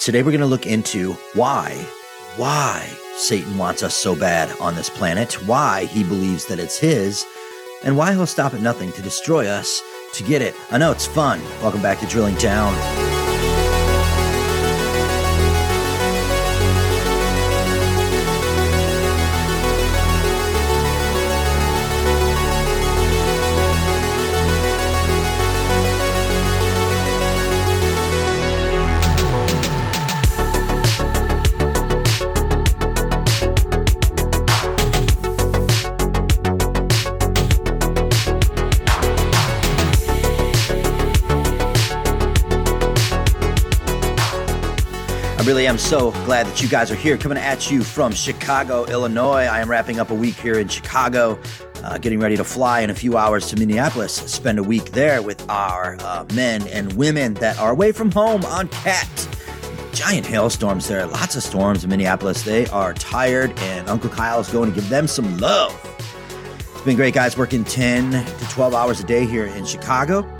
Today we're going to look into why, why Satan wants us so bad on this planet, why he believes that it's his, and why he'll stop at nothing to destroy us to get it. I know it's fun. Welcome back to Drilling Down. So glad that you guys are here, coming at you from Chicago, Illinois. I am wrapping up a week here in Chicago, uh, getting ready to fly in a few hours to Minneapolis, spend a week there with our uh, men and women that are away from home on CAT. Giant hailstorms there, lots of storms in Minneapolis. They are tired, and Uncle Kyle is going to give them some love. It's been great, guys, working 10 to 12 hours a day here in Chicago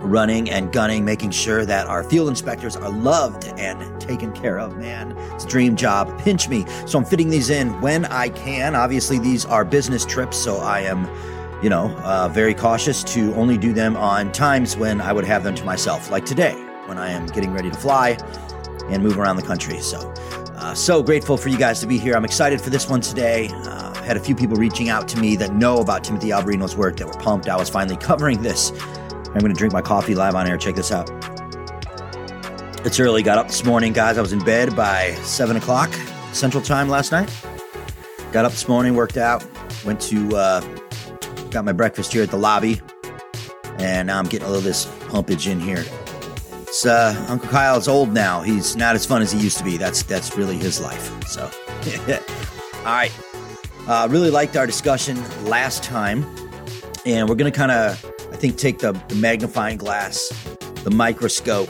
running and gunning, making sure that our field inspectors are loved and taken care of. Man, it's a dream job. Pinch me. So I'm fitting these in when I can. Obviously, these are business trips, so I am, you know, uh, very cautious to only do them on times when I would have them to myself, like today, when I am getting ready to fly and move around the country. So, uh, so grateful for you guys to be here. I'm excited for this one today. Uh, had a few people reaching out to me that know about Timothy Alberino's work that were pumped. I was finally covering this I'm going to drink my coffee live on air. Check this out. It's early. Got up this morning, guys. I was in bed by 7 o'clock Central Time last night. Got up this morning, worked out, went to, uh, got my breakfast here at the lobby, and now I'm getting a little this pumpage in here. It's, uh, Uncle Kyle's old now. He's not as fun as he used to be. That's, that's really his life. So, all right. Uh, really liked our discussion last time, and we're going to kind of think take the, the magnifying glass, the microscope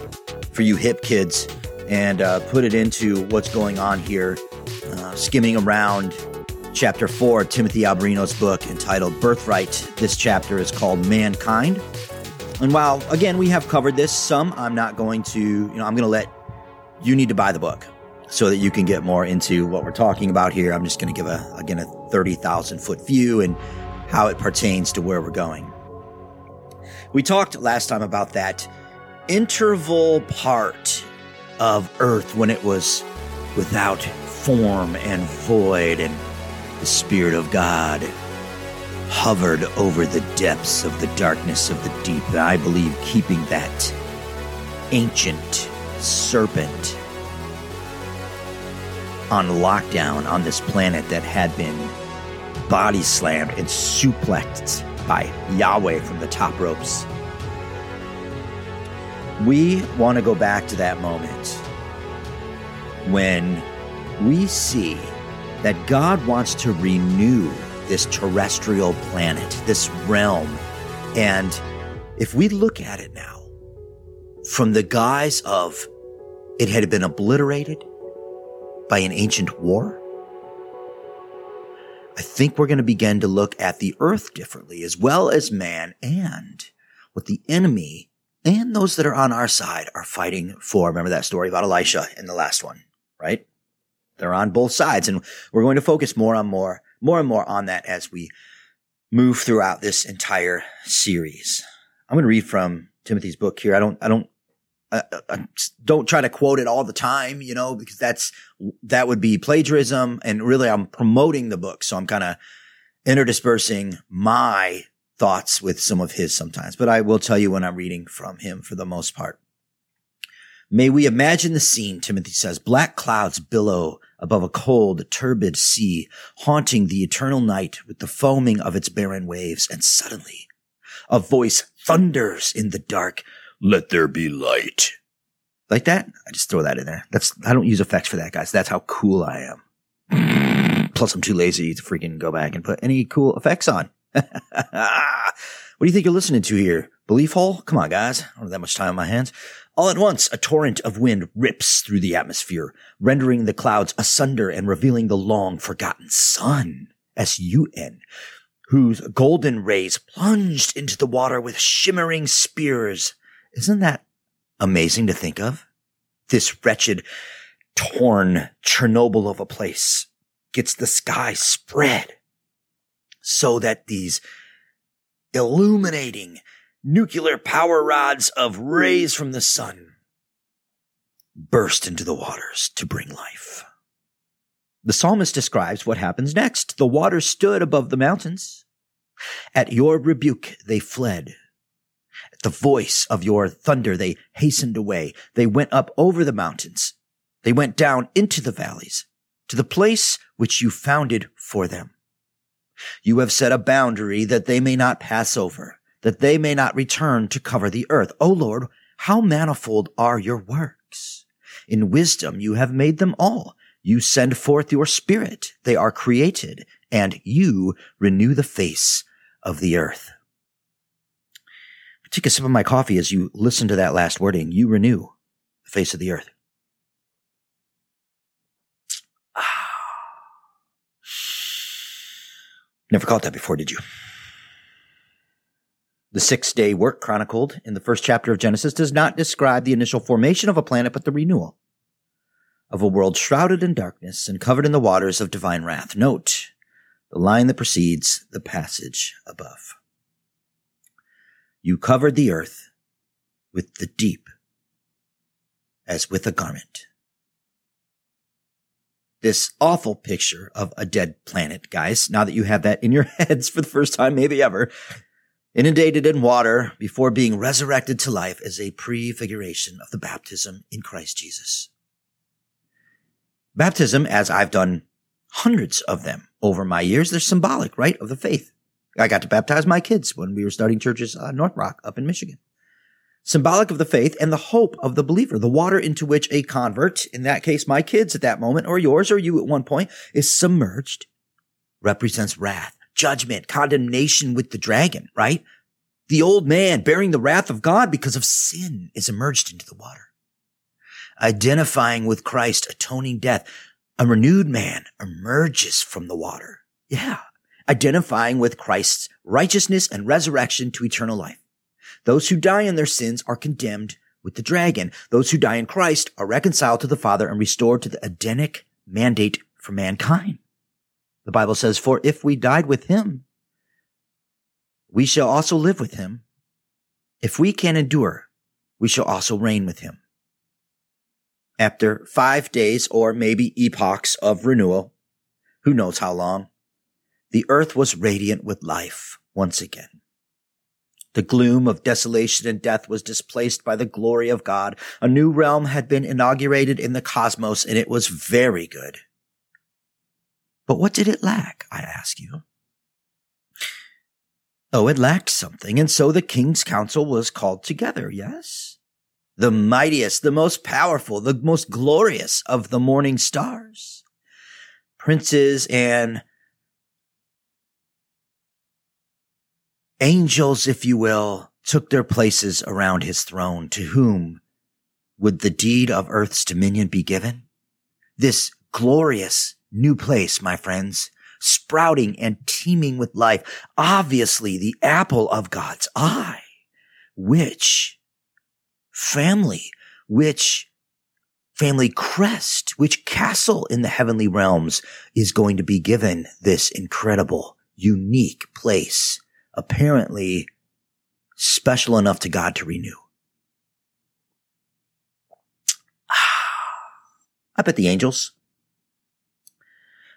for you hip kids, and uh, put it into what's going on here, uh, skimming around chapter four, Timothy Alberino's book entitled Birthright. This chapter is called Mankind. And while, again, we have covered this, some I'm not going to, you know, I'm going to let you need to buy the book so that you can get more into what we're talking about here. I'm just going to give a, again, a 30,000 foot view and how it pertains to where we're going. We talked last time about that interval part of Earth when it was without form and void, and the Spirit of God hovered over the depths of the darkness of the deep. I believe keeping that ancient serpent on lockdown on this planet that had been body slammed and suplexed by Yahweh from the top ropes. We want to go back to that moment when we see that God wants to renew this terrestrial planet, this realm. And if we look at it now from the guise of it had been obliterated by an ancient war, I think we're going to begin to look at the earth differently as well as man and what the enemy and those that are on our side are fighting for. Remember that story about Elisha in the last one, right? They're on both sides and we're going to focus more on more, more and more on that as we move throughout this entire series. I'm going to read from Timothy's book here. I don't, I don't I, I don't try to quote it all the time, you know, because that's that would be plagiarism. And really, I'm promoting the book, so I'm kind of interdispersing my thoughts with some of his sometimes. But I will tell you when I'm reading from him for the most part. May we imagine the scene, Timothy says. Black clouds billow above a cold, turbid sea, haunting the eternal night with the foaming of its barren waves. And suddenly, a voice thunders in the dark, let there be light. Like that? I just throw that in there. That's, I don't use effects for that, guys. That's how cool I am. Plus, I'm too lazy to freaking go back and put any cool effects on. what do you think you're listening to here? Belief hole? Come on, guys. I don't have that much time on my hands. All at once, a torrent of wind rips through the atmosphere, rendering the clouds asunder and revealing the long forgotten sun. S-U-N whose golden rays plunged into the water with shimmering spears isn't that amazing to think of? this wretched, torn Chernobyl of a place gets the sky spread so that these illuminating nuclear power rods of rays from the sun burst into the waters to bring life. The psalmist describes what happens next. The waters stood above the mountains. At your rebuke, they fled. The voice of your thunder, they hastened away. They went up over the mountains. They went down into the valleys to the place which you founded for them. You have set a boundary that they may not pass over, that they may not return to cover the earth. O Lord, how manifold are your works. In wisdom you have made them all. You send forth your spirit. They are created and you renew the face of the earth. Take a sip of my coffee as you listen to that last wording. You renew the face of the earth. Never caught that before, did you? The six day work chronicled in the first chapter of Genesis does not describe the initial formation of a planet, but the renewal of a world shrouded in darkness and covered in the waters of divine wrath. Note the line that precedes the passage above. You covered the earth with the deep as with a garment. This awful picture of a dead planet, guys, now that you have that in your heads for the first time, maybe ever, inundated in water before being resurrected to life is a prefiguration of the baptism in Christ Jesus. Baptism, as I've done hundreds of them over my years, they're symbolic, right, of the faith. I got to baptize my kids when we were starting churches, uh, North Rock up in Michigan. Symbolic of the faith and the hope of the believer, the water into which a convert, in that case, my kids at that moment, or yours, or you at one point, is submerged, represents wrath, judgment, condemnation with the dragon, right? The old man bearing the wrath of God because of sin is immersed into the water identifying with Christ, atoning death, a renewed man emerges from the water. Yeah. Identifying with Christ's righteousness and resurrection to eternal life. Those who die in their sins are condemned with the dragon. Those who die in Christ are reconciled to the Father and restored to the Edenic mandate for mankind. The Bible says, for if we died with him, we shall also live with him. If we can endure, we shall also reign with him after five days or maybe epochs of renewal, who knows how long, the earth was radiant with life once again. The gloom of desolation and death was displaced by the glory of God. A new realm had been inaugurated in the cosmos and it was very good. But what did it lack, I ask you? Oh, it lacked something, and so the king's council was called together, yes? the mightiest, the most powerful, the most glorious of the morning stars. Princes and angels, if you will, took their places around his throne. To whom would the deed of earth's dominion be given? This glorious new place, my friends, sprouting and teeming with life, obviously the apple of God's eye, which family, which family crest, which castle in the heavenly realms is going to be given this incredible, unique place, apparently special enough to God to renew. I bet the angels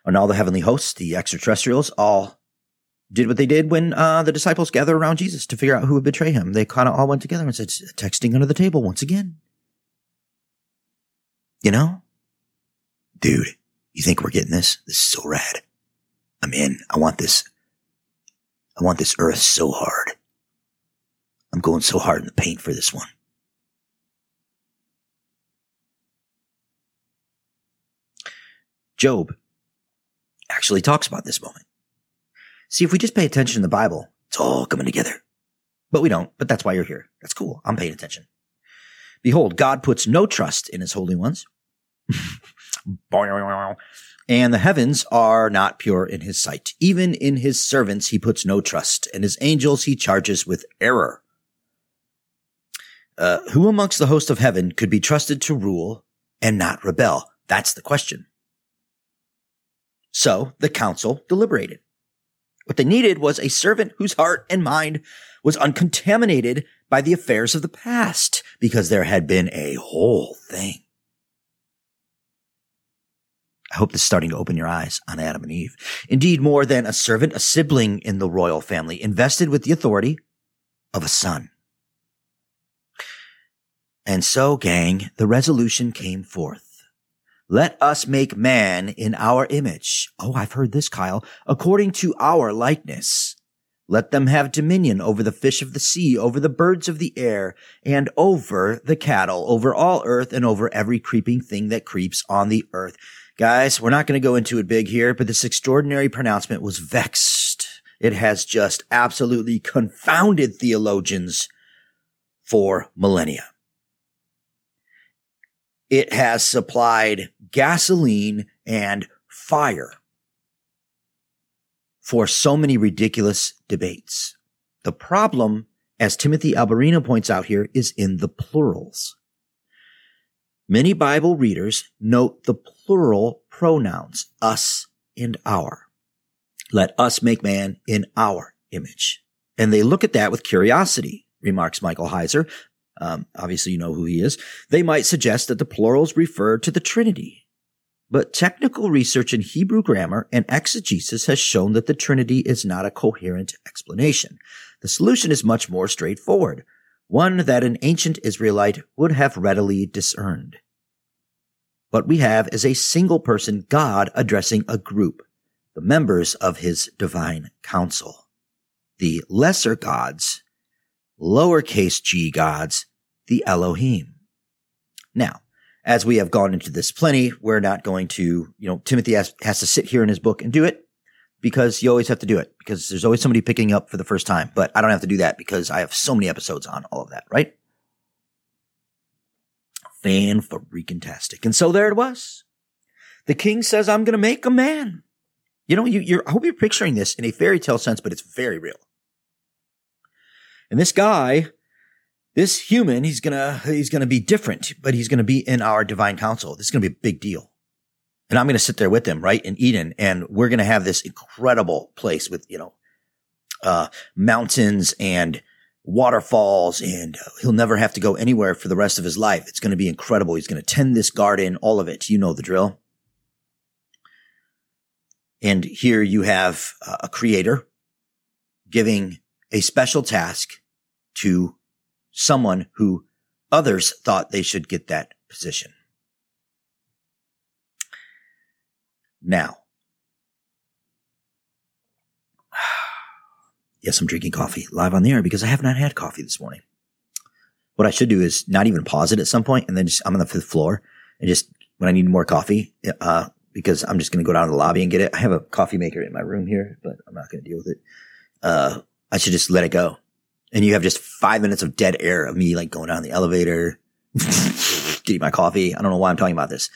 and all the heavenly hosts, the extraterrestrials, all did what they did when uh, the disciples gathered around Jesus to figure out who would betray him. They kind of all went together and said, texting under the table once again. You know? Dude, you think we're getting this? This is so rad. I'm in. I want this. I want this earth so hard. I'm going so hard in the paint for this one. Job actually talks about this moment. See, if we just pay attention to the Bible, it's all coming together. But we don't, but that's why you're here. That's cool. I'm paying attention. Behold, God puts no trust in his holy ones. and the heavens are not pure in his sight. Even in his servants, he puts no trust, and his angels he charges with error. Uh, who amongst the host of heaven could be trusted to rule and not rebel? That's the question. So the council deliberated. What they needed was a servant whose heart and mind was uncontaminated by the affairs of the past, because there had been a whole thing. I hope this is starting to open your eyes on Adam and Eve. Indeed, more than a servant, a sibling in the royal family, invested with the authority of a son. And so, gang, the resolution came forth. Let us make man in our image. Oh, I've heard this, Kyle. According to our likeness. Let them have dominion over the fish of the sea, over the birds of the air, and over the cattle, over all earth, and over every creeping thing that creeps on the earth. Guys, we're not going to go into it big here, but this extraordinary pronouncement was vexed. It has just absolutely confounded theologians for millennia. It has supplied gasoline and fire for so many ridiculous debates. The problem, as Timothy Alberino points out here, is in the plurals. Many Bible readers note the plural pronouns, us and our. Let us make man in our image. And they look at that with curiosity, remarks Michael Heiser. Um, obviously, you know who he is. They might suggest that the plurals refer to the Trinity. But technical research in Hebrew grammar and exegesis has shown that the Trinity is not a coherent explanation. The solution is much more straightforward one that an ancient Israelite would have readily discerned. What we have is a single person God addressing a group, the members of his divine council. The lesser gods, lowercase g gods, the Elohim. Now, as we have gone into this plenty, we're not going to, you know, Timothy has, has to sit here in his book and do it because you always have to do it because there's always somebody picking up for the first time. But I don't have to do that because I have so many episodes on all of that, right? Fan freaking tastic. And so there it was. The king says, I'm going to make a man. You know, you, you're, I hope you're picturing this in a fairy tale sense, but it's very real. And this guy, this human, he's gonna, he's gonna be different, but he's gonna be in our divine council. This is gonna be a big deal. And I'm going to sit there with him, right? In Eden. And we're going to have this incredible place with, you know, uh, mountains and waterfalls and he'll never have to go anywhere for the rest of his life. It's going to be incredible. He's going to tend this garden, all of it. You know the drill. And here you have a creator giving a special task to someone who others thought they should get that position. Now. Yes, I'm drinking coffee live on the air because I have not had coffee this morning. What I should do is not even pause it at some point and then just, I'm on the fifth floor and just when I need more coffee, uh, because I'm just going to go down to the lobby and get it. I have a coffee maker in my room here, but I'm not going to deal with it. Uh, I should just let it go. And you have just five minutes of dead air of me like going down the elevator, getting my coffee. I don't know why I'm talking about this.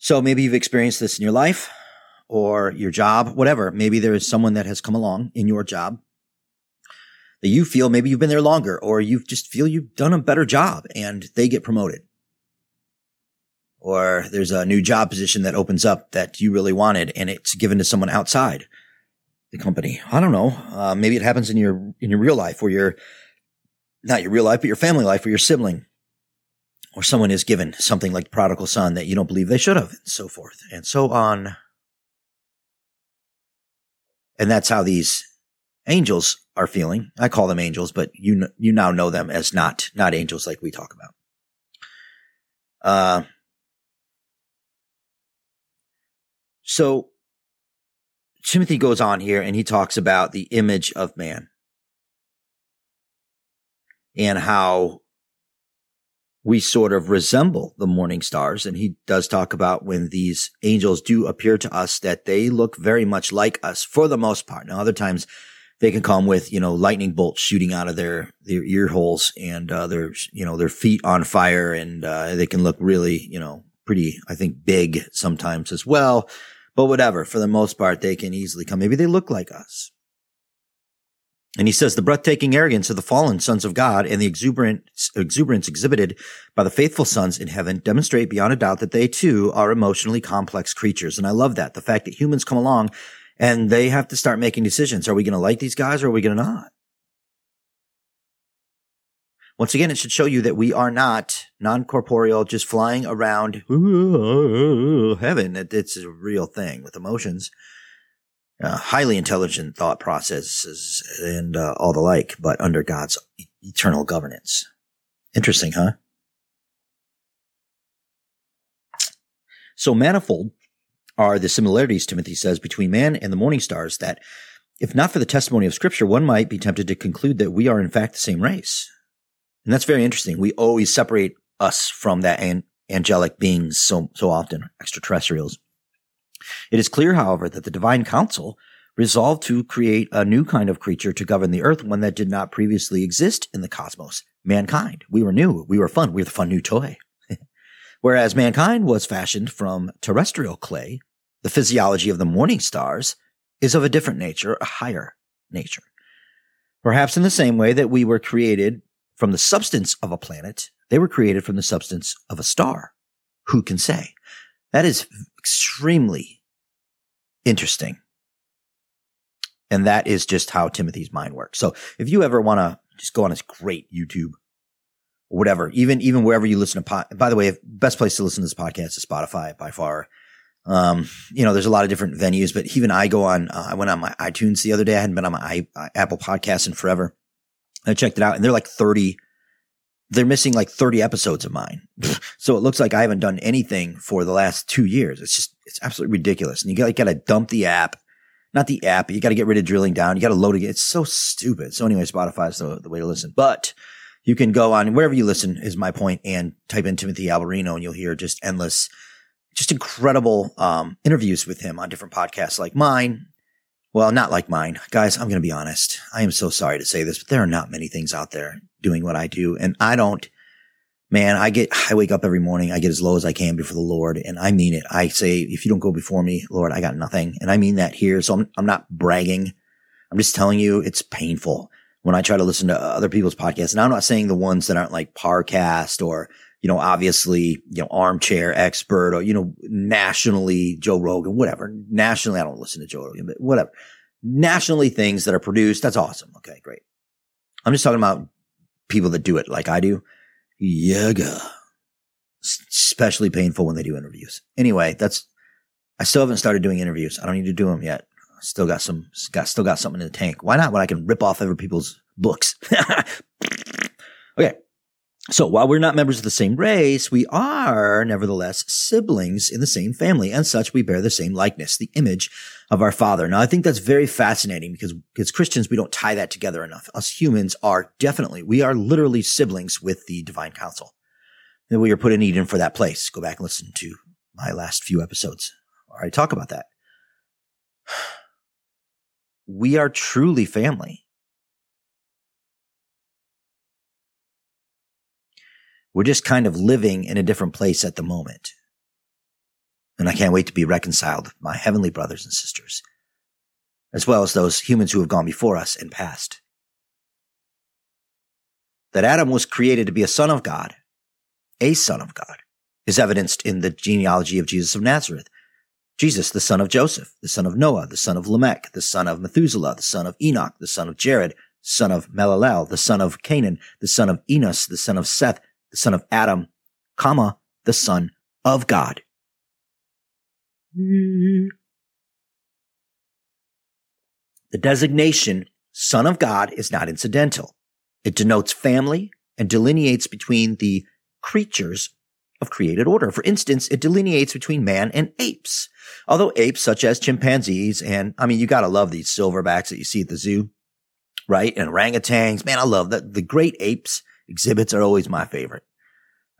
So maybe you've experienced this in your life or your job, whatever. Maybe there is someone that has come along in your job that you feel maybe you've been there longer or you just feel you've done a better job and they get promoted. Or there's a new job position that opens up that you really wanted and it's given to someone outside the company. I don't know. Uh, maybe it happens in your, in your real life where you're not your real life, but your family life where your sibling or someone is given something like prodigal son that you don't believe they should have, and so forth, and so on. And that's how these angels are feeling. I call them angels, but you you now know them as not not angels like we talk about. Uh, so Timothy goes on here and he talks about the image of man and how we sort of resemble the morning stars. And he does talk about when these angels do appear to us that they look very much like us for the most part. Now, other times they can come with, you know, lightning bolts shooting out of their, their ear holes and, uh, their, you know, their feet on fire and, uh, they can look really, you know, pretty, I think big sometimes as well. But whatever, for the most part, they can easily come. Maybe they look like us. And he says the breathtaking arrogance of the fallen sons of God and the exuberant exuberance exhibited by the faithful sons in heaven demonstrate beyond a doubt that they too are emotionally complex creatures. And I love that. The fact that humans come along and they have to start making decisions. Are we going to like these guys or are we going to not? Once again, it should show you that we are not non-corporeal, just flying around heaven. It's a real thing with emotions uh, highly intelligent thought processes and uh, all the like, but under God's eternal governance. Interesting, huh? So manifold are the similarities, Timothy says, between man and the morning stars that, if not for the testimony of scripture, one might be tempted to conclude that we are in fact the same race. And that's very interesting. We always separate us from that an- angelic beings so, so often, extraterrestrials. It is clear, however, that the divine council resolved to create a new kind of creature to govern the earth, one that did not previously exist in the cosmos. Mankind. We were new. We were fun. We were the fun new toy. Whereas mankind was fashioned from terrestrial clay, the physiology of the morning stars is of a different nature, a higher nature. Perhaps in the same way that we were created from the substance of a planet, they were created from the substance of a star. Who can say? That is extremely interesting. And that is just how Timothy's mind works. So if you ever want to just go on his great YouTube or whatever, even, even wherever you listen to pod, by the way, best place to listen to this podcast is Spotify by far. Um, you know, there's a lot of different venues, but even I go on, uh, I went on my iTunes the other day. I hadn't been on my I, Apple podcast in forever. I checked it out and they're like 30 they're missing like 30 episodes of mine. so it looks like I haven't done anything for the last two years. It's just, it's absolutely ridiculous. And you gotta, gotta dump the app, not the app. You gotta get rid of drilling down. You gotta load it. It's so stupid. So anyway, Spotify is the, the way to listen, but you can go on wherever you listen is my point and type in Timothy Alberino and you'll hear just endless, just incredible, um, interviews with him on different podcasts like mine. Well, not like mine. Guys, I'm going to be honest. I am so sorry to say this, but there are not many things out there doing what I do. And I don't, man, I get, I wake up every morning. I get as low as I can before the Lord. And I mean it. I say, if you don't go before me, Lord, I got nothing. And I mean that here. So I'm, I'm not bragging. I'm just telling you it's painful when I try to listen to other people's podcasts. And I'm not saying the ones that aren't like Parcast or, you know, obviously, you know, armchair expert or, you know, nationally Joe Rogan, whatever. Nationally, I don't listen to Joe Rogan, but whatever. Nationally things that are produced. That's awesome. Okay, great. I'm just talking about people that do it like I do, yoga. Especially painful when they do interviews. Anyway, that's, I still haven't started doing interviews. I don't need to do them yet. Still got some, got, still got something in the tank. Why not when I can rip off other people's books? okay. So while we're not members of the same race, we are nevertheless siblings in the same family. And such, we bear the same likeness, the image of our father. Now, I think that's very fascinating because as Christians, we don't tie that together enough. Us humans are definitely, we are literally siblings with the divine council. And we are put in Eden for that place. Go back and listen to my last few episodes. All right, talk about that. We are truly family. We're just kind of living in a different place at the moment. And I can't wait to be reconciled with my heavenly brothers and sisters, as well as those humans who have gone before us and passed. That Adam was created to be a son of God, a son of God, is evidenced in the genealogy of Jesus of Nazareth. Jesus, the son of Joseph, the son of Noah, the son of Lamech, the son of Methuselah, the son of Enoch, the son of Jared, son of Melalel, the son of Canaan, the son of Enos, the son of Seth, the son of Adam, comma, the son of God. The designation son of God is not incidental. It denotes family and delineates between the creatures of created order. For instance, it delineates between man and apes. Although apes such as chimpanzees and, I mean, you gotta love these silverbacks that you see at the zoo, right? And orangutans. Man, I love that. The great apes exhibits are always my favorite.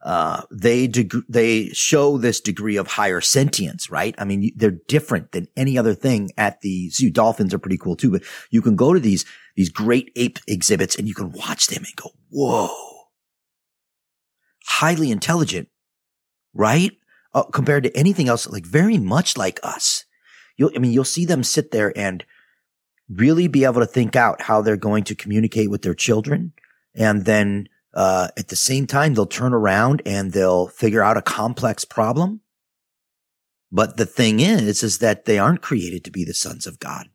Uh, they deg- they show this degree of higher sentience, right? I mean, they're different than any other thing at the zoo. Dolphins are pretty cool too, but you can go to these, these great ape exhibits and you can watch them and go, whoa, highly intelligent, right? Uh, compared to anything else, like very much like us. You'll, I mean, you'll see them sit there and really be able to think out how they're going to communicate with their children. And then, uh, at the same time, they'll turn around and they'll figure out a complex problem. But the thing is, is that they aren't created to be the sons of God.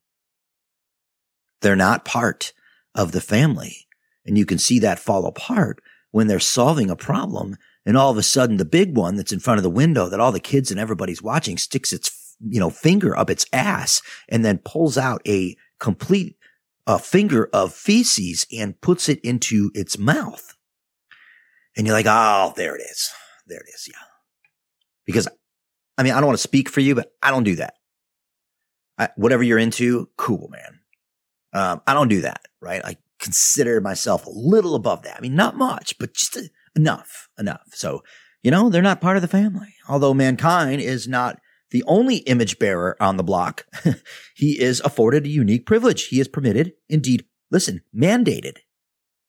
They're not part of the family. And you can see that fall apart when they're solving a problem. And all of a sudden, the big one that's in front of the window that all the kids and everybody's watching sticks its, you know, finger up its ass and then pulls out a complete uh, finger of feces and puts it into its mouth. And you're like, oh, there it is. There it is. Yeah. Because I mean, I don't want to speak for you, but I don't do that. I, whatever you're into, cool, man. Um, I don't do that, right? I consider myself a little above that. I mean, not much, but just enough, enough. So, you know, they're not part of the family. Although mankind is not the only image bearer on the block, he is afforded a unique privilege. He is permitted, indeed, listen, mandated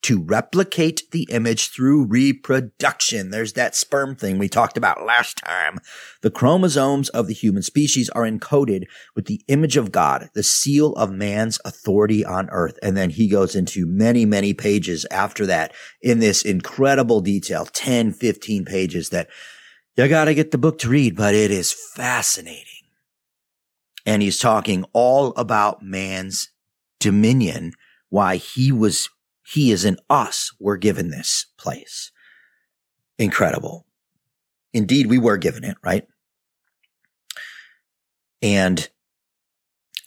to replicate the image through reproduction. There's that sperm thing we talked about last time. The chromosomes of the human species are encoded with the image of God, the seal of man's authority on earth. And then he goes into many, many pages after that in this incredible detail, 10, 15 pages that you gotta get the book to read, but it is fascinating. And he's talking all about man's dominion, why he was he is in us. We're given this place. Incredible. Indeed, we were given it, right? And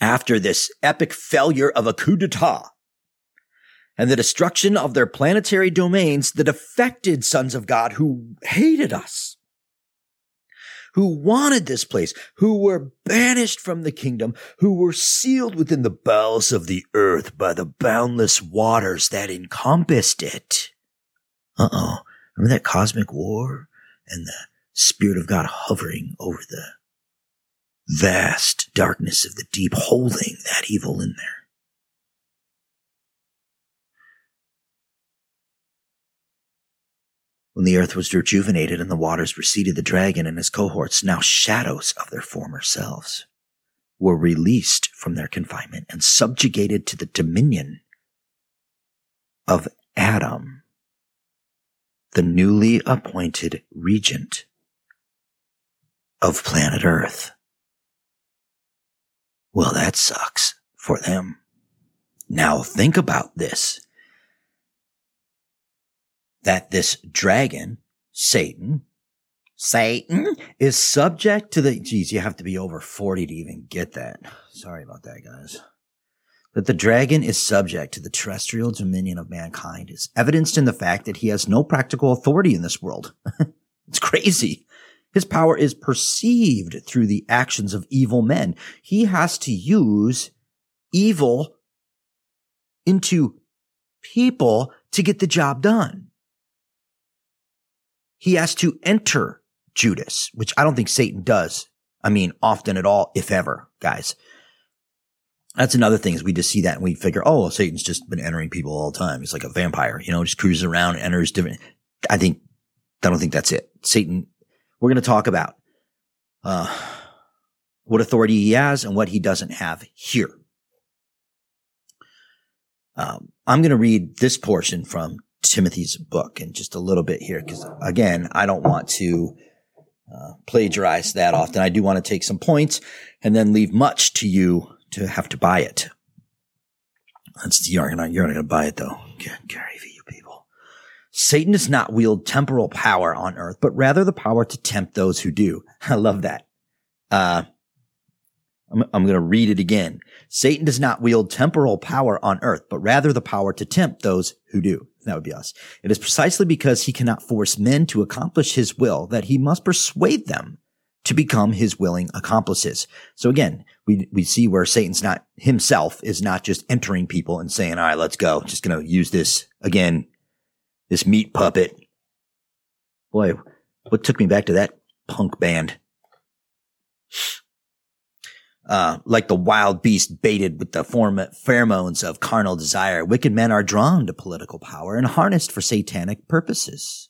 after this epic failure of a coup d'etat and the destruction of their planetary domains, the defected sons of God who hated us who wanted this place, who were banished from the kingdom, who were sealed within the bowels of the earth by the boundless waters that encompassed it. Uh oh. Remember that cosmic war and the Spirit of God hovering over the vast darkness of the deep, holding that evil in there. When the earth was rejuvenated and the waters receded, the dragon and his cohorts, now shadows of their former selves, were released from their confinement and subjugated to the dominion of Adam, the newly appointed regent of planet Earth. Well, that sucks for them. Now think about this that this dragon, Satan, Satan is subject to the, geez, you have to be over 40 to even get that. Sorry about that, guys. That the dragon is subject to the terrestrial dominion of mankind is evidenced in the fact that he has no practical authority in this world. it's crazy. His power is perceived through the actions of evil men. He has to use evil into people to get the job done he has to enter Judas, which I don't think Satan does. I mean, often at all, if ever, guys. That's another thing is we just see that and we figure, oh, Satan's just been entering people all the time. He's like a vampire, you know, just cruises around, enters different. I think, I don't think that's it. Satan, we're going to talk about, uh, what authority he has and what he doesn't have here. Um, I'm going to read this portion from Timothy's book and just a little bit here because again, I don't want to uh, plagiarize that often. I do want to take some points and then leave much to you to have to buy it. That's you're not you're not going to buy it though. Good gravy, you people. Satan does not wield temporal power on earth, but rather the power to tempt those who do. I love that. Uh, I'm going to read it again. Satan does not wield temporal power on earth, but rather the power to tempt those who do. That would be us. It is precisely because he cannot force men to accomplish his will that he must persuade them to become his willing accomplices. So again, we, we see where Satan's not himself is not just entering people and saying, all right, let's go. Just going to use this again, this meat puppet. Boy, what took me back to that punk band? Uh, like the wild beast baited with the pheromones of carnal desire, wicked men are drawn to political power and harnessed for satanic purposes.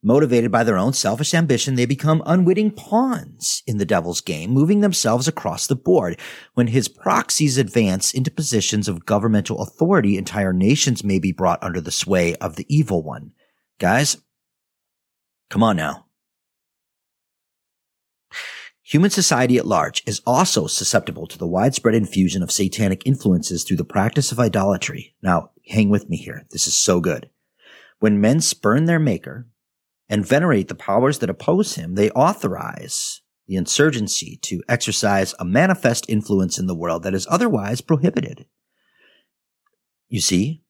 Motivated by their own selfish ambition, they become unwitting pawns in the devil's game, moving themselves across the board. When his proxies advance into positions of governmental authority, entire nations may be brought under the sway of the evil one. Guys, come on now. Human society at large is also susceptible to the widespread infusion of satanic influences through the practice of idolatry. Now, hang with me here. This is so good. When men spurn their maker, and venerate the powers that oppose him, they authorize the insurgency to exercise a manifest influence in the world that is otherwise prohibited. You see,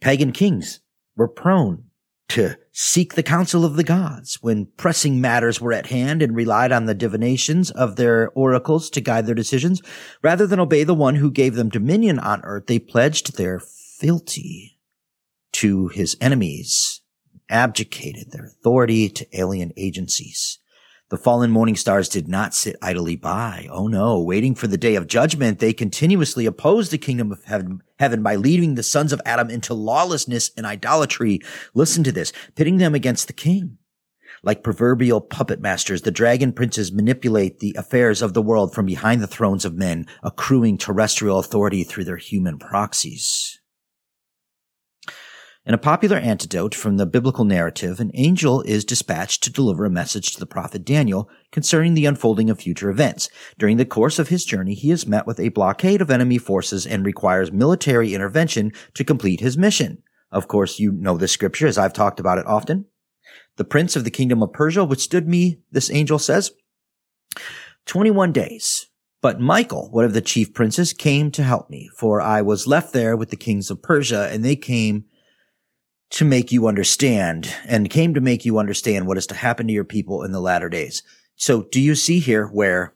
pagan kings were prone to seek the counsel of the gods when pressing matters were at hand and relied on the divinations of their oracles to guide their decisions. Rather than obey the one who gave them dominion on earth, they pledged their fealty to his enemies abdicated their authority to alien agencies. The fallen morning stars did not sit idly by. Oh no, waiting for the day of judgment, they continuously opposed the kingdom of heaven, heaven by leading the sons of Adam into lawlessness and idolatry. Listen to this, pitting them against the king. Like proverbial puppet masters, the dragon princes manipulate the affairs of the world from behind the thrones of men, accruing terrestrial authority through their human proxies. In a popular antidote from the biblical narrative, an angel is dispatched to deliver a message to the prophet Daniel concerning the unfolding of future events. During the course of his journey, he is met with a blockade of enemy forces and requires military intervention to complete his mission. Of course, you know this scripture as I've talked about it often. The prince of the kingdom of Persia withstood me, this angel says, 21 days. But Michael, one of the chief princes, came to help me, for I was left there with the kings of Persia, and they came to make you understand and came to make you understand what is to happen to your people in the latter days. So do you see here where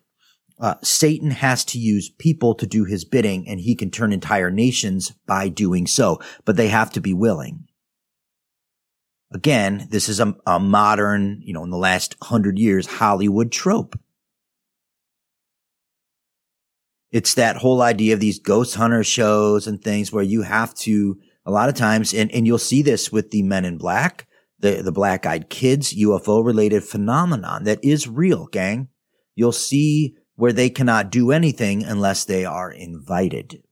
uh, Satan has to use people to do his bidding and he can turn entire nations by doing so, but they have to be willing. Again, this is a, a modern, you know, in the last hundred years, Hollywood trope. It's that whole idea of these ghost hunter shows and things where you have to a lot of times, and, and you'll see this with the men in black, the, the black eyed kids, UFO related phenomenon that is real, gang. You'll see where they cannot do anything unless they are invited.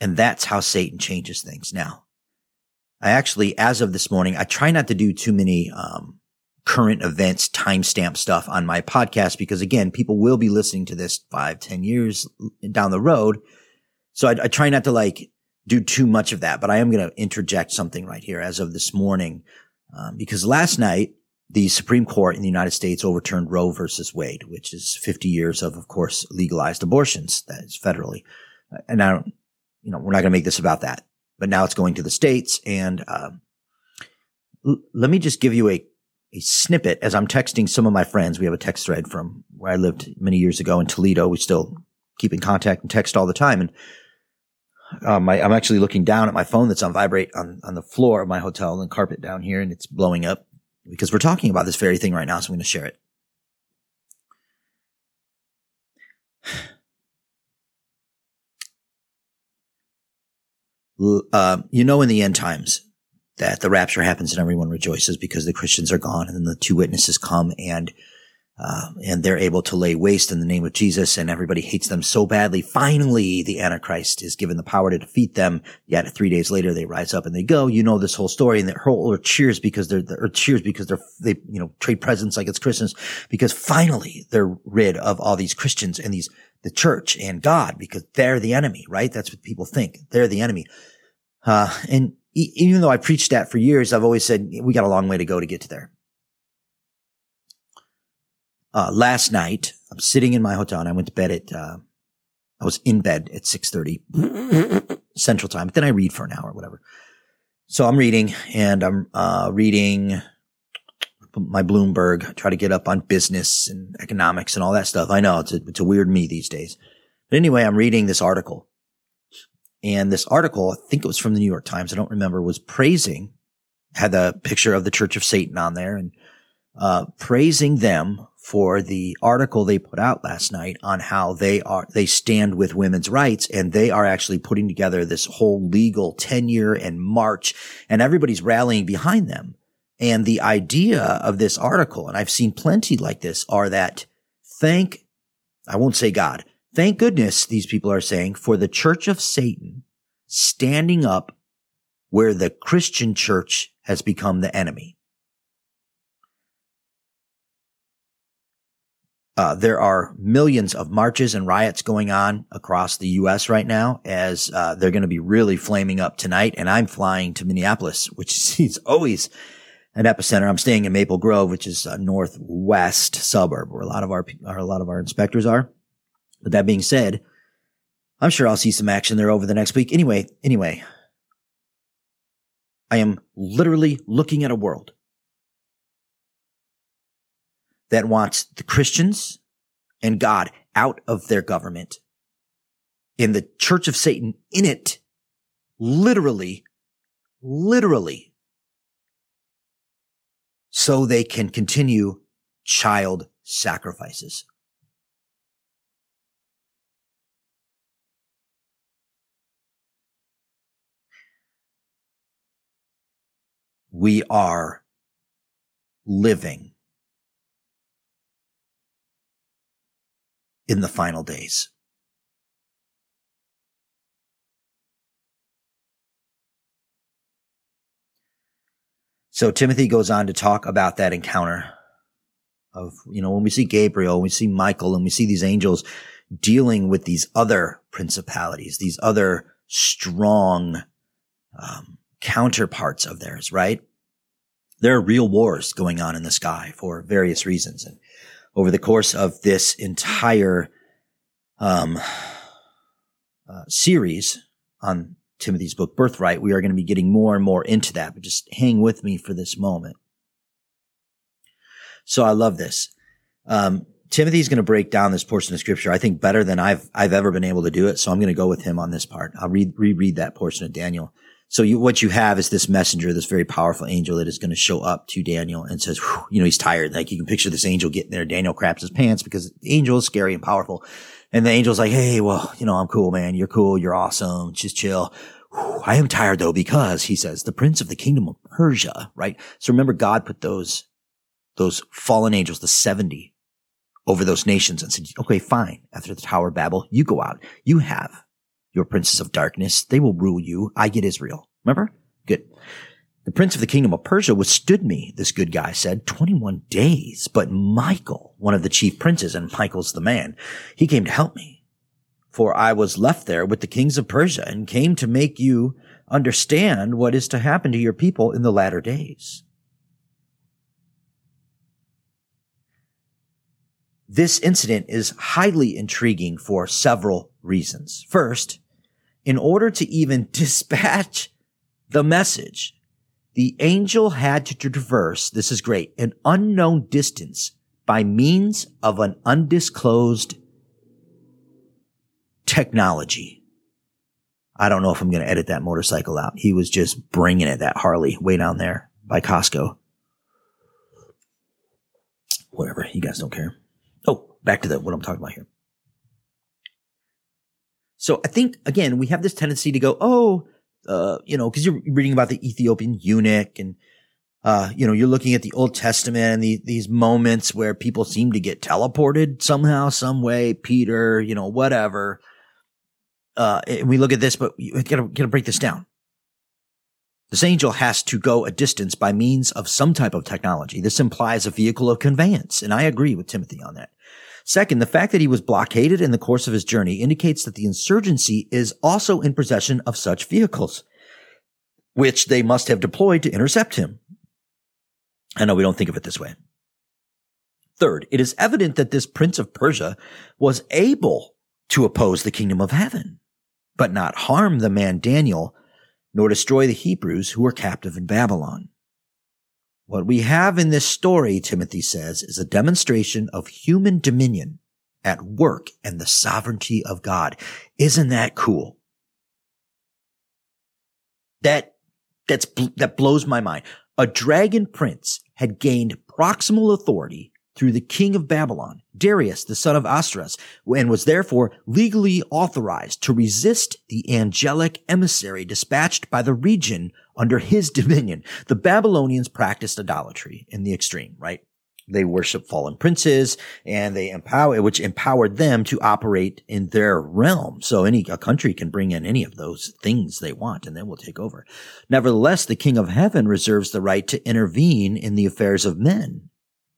And that's how Satan changes things. Now, I actually, as of this morning, I try not to do too many, um, current events timestamp stuff on my podcast because again, people will be listening to this five, ten years down the road. So I, I try not to like do too much of that, but I am going to interject something right here as of this morning. Um, because last night, the Supreme Court in the United States overturned Roe versus Wade, which is 50 years of, of course, legalized abortions. That is federally. And I don't, you know, we're not going to make this about that, but now it's going to the states. And, um, l- let me just give you a a snippet as I'm texting some of my friends. We have a text thread from where I lived many years ago in Toledo. We still keep in contact and text all the time. And um, I, am actually looking down at my phone that's on vibrate on, on the floor of my hotel and carpet down here, and it's blowing up because we're talking about this very thing right now. So I'm going to share it. Uh, you know, in the end times, that the rapture happens and everyone rejoices because the Christians are gone, and then the two witnesses come and uh, and they're able to lay waste in the name of Jesus, and everybody hates them so badly. Finally, the Antichrist is given the power to defeat them. Yet three days later, they rise up and they go. You know this whole story, and the whole or cheers because they're or cheers because they're they you know trade presents like it's Christmas because finally they're rid of all these Christians and these the church and God because they're the enemy, right? That's what people think. They're the enemy. Uh, and even though I preached that for years, I've always said we got a long way to go to get to there. Uh, last night, I'm sitting in my hotel and I went to bed at, uh, I was in bed at 6.30 central time, but then I read for an hour, whatever. So I'm reading and I'm, uh, reading my Bloomberg, try to get up on business and economics and all that stuff. I know it's a, it's a weird me these days. But anyway, I'm reading this article and this article, I think it was from the New York Times, I don't remember, was praising, had the picture of the Church of Satan on there and uh, praising them for the article they put out last night on how they are, they stand with women's rights and they are actually putting together this whole legal tenure and march and everybody's rallying behind them. And the idea of this article, and I've seen plenty like this, are that thank, I won't say God, thank goodness these people are saying for the church of Satan standing up where the Christian church has become the enemy. Uh, there are millions of marches and riots going on across the U.S. right now as uh, they're going to be really flaming up tonight. And I'm flying to Minneapolis, which is always an epicenter. I'm staying in Maple Grove, which is a northwest suburb where a lot of our, a lot of our inspectors are. But that being said, I'm sure I'll see some action there over the next week. Anyway, anyway, I am literally looking at a world that wants the Christians and God out of their government and the church of Satan in it literally, literally so they can continue child sacrifices. We are living in the final days. So Timothy goes on to talk about that encounter of, you know, when we see Gabriel, we see Michael, and we see these angels dealing with these other principalities, these other strong um, counterparts of theirs, right? There are real wars going on in the sky for various reasons. And over the course of this entire um, uh, series on Timothy's book, Birthright, we are going to be getting more and more into that, but just hang with me for this moment. So I love this. Um, Timothy's going to break down this portion of scripture, I think better than I've, I've ever been able to do it. So I'm going to go with him on this part. I'll read, reread that portion of Daniel. So you, what you have is this messenger, this very powerful angel that is going to show up to Daniel and says, you know, he's tired. Like you can picture this angel getting there. Daniel craps his pants because the angel is scary and powerful. And the angel's like, Hey, well, you know, I'm cool, man. You're cool. You're awesome. Just chill. I am tired though because he says the prince of the kingdom of Persia, right? So remember God put those, those fallen angels, the 70 over those nations and said, okay, fine. After the Tower of Babel, you go out. You have your princes of darkness. They will rule you. I get Israel. Remember? Good. The prince of the kingdom of Persia withstood me, this good guy said, 21 days. But Michael, one of the chief princes, and Michael's the man, he came to help me. For I was left there with the kings of Persia and came to make you understand what is to happen to your people in the latter days. This incident is highly intriguing for several reasons. First, in order to even dispatch the message, the angel had to traverse, this is great, an unknown distance by means of an undisclosed technology. I don't know if I'm going to edit that motorcycle out. He was just bringing it, that Harley way down there by Costco. Whatever. You guys don't care. Oh, back to the, what I'm talking about here. So I think again, we have this tendency to go, oh, uh, you know, because you're reading about the Ethiopian eunuch and, uh, you know, you're looking at the Old Testament and the, these moments where people seem to get teleported somehow, some way, Peter, you know, whatever. Uh, and we look at this, but you gotta, gotta break this down. This angel has to go a distance by means of some type of technology. This implies a vehicle of conveyance. And I agree with Timothy on that. Second, the fact that he was blockaded in the course of his journey indicates that the insurgency is also in possession of such vehicles, which they must have deployed to intercept him. I know we don't think of it this way. Third, it is evident that this prince of Persia was able to oppose the kingdom of heaven, but not harm the man Daniel, nor destroy the Hebrews who were captive in Babylon. What we have in this story, Timothy says, is a demonstration of human dominion at work and the sovereignty of God. Isn't that cool? That, that's, that blows my mind. A dragon prince had gained proximal authority through the king of Babylon, Darius, the son of Ahasuerus, and was therefore legally authorized to resist the angelic emissary dispatched by the region under his dominion. The Babylonians practiced idolatry in the extreme, right? They worship fallen princes and they empower, which empowered them to operate in their realm. So any, a country can bring in any of those things they want and then we'll take over. Nevertheless, the king of heaven reserves the right to intervene in the affairs of men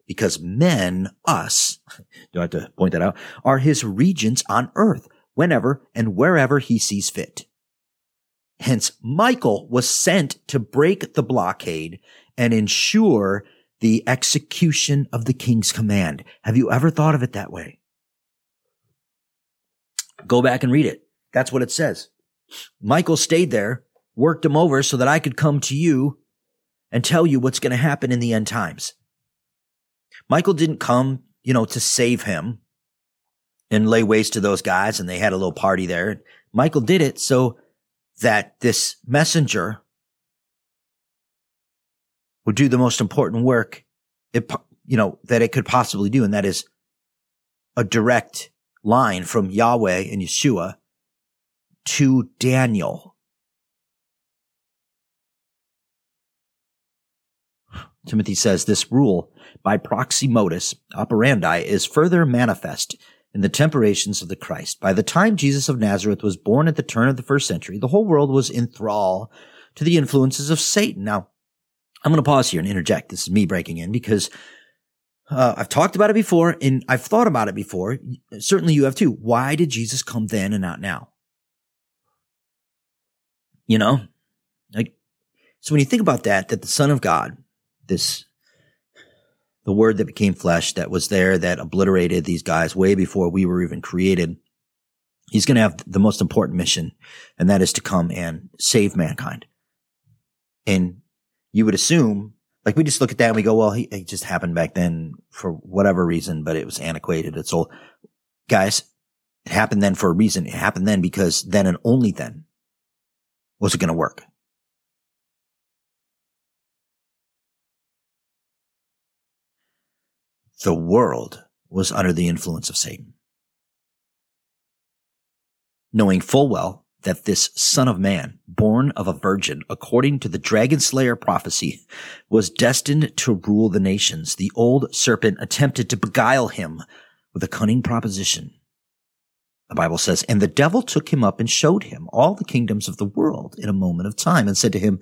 because men, us, do I have to point that out, are his regents on earth whenever and wherever he sees fit. Hence, Michael was sent to break the blockade and ensure the execution of the king's command. Have you ever thought of it that way? Go back and read it. That's what it says. Michael stayed there, worked him over so that I could come to you and tell you what's going to happen in the end times. Michael didn't come, you know, to save him and lay waste to those guys and they had a little party there. Michael did it so that this messenger would do the most important work it, you know, that it could possibly do. And that is a direct line from Yahweh and Yeshua to Daniel. Timothy says this rule by proxy modus operandi is further manifest in the temperations of the Christ. By the time Jesus of Nazareth was born at the turn of the first century, the whole world was in thrall to the influences of Satan. Now, I'm going to pause here and interject. This is me breaking in because uh, I've talked about it before and I've thought about it before. Certainly you have too. Why did Jesus come then and not now? You know, like, so when you think about that, that the son of God, this, the word that became flesh that was there that obliterated these guys way before we were even created. He's going to have the most important mission and that is to come and save mankind. And you would assume, like we just look at that and we go, well, he, it just happened back then for whatever reason, but it was antiquated. It's old. Guys, it happened then for a reason. It happened then because then and only then was it going to work. The world was under the influence of Satan. Knowing full well that this son of man, born of a virgin, according to the dragon slayer prophecy, was destined to rule the nations. The old serpent attempted to beguile him with a cunning proposition. The Bible says, and the devil took him up and showed him all the kingdoms of the world in a moment of time and said to him,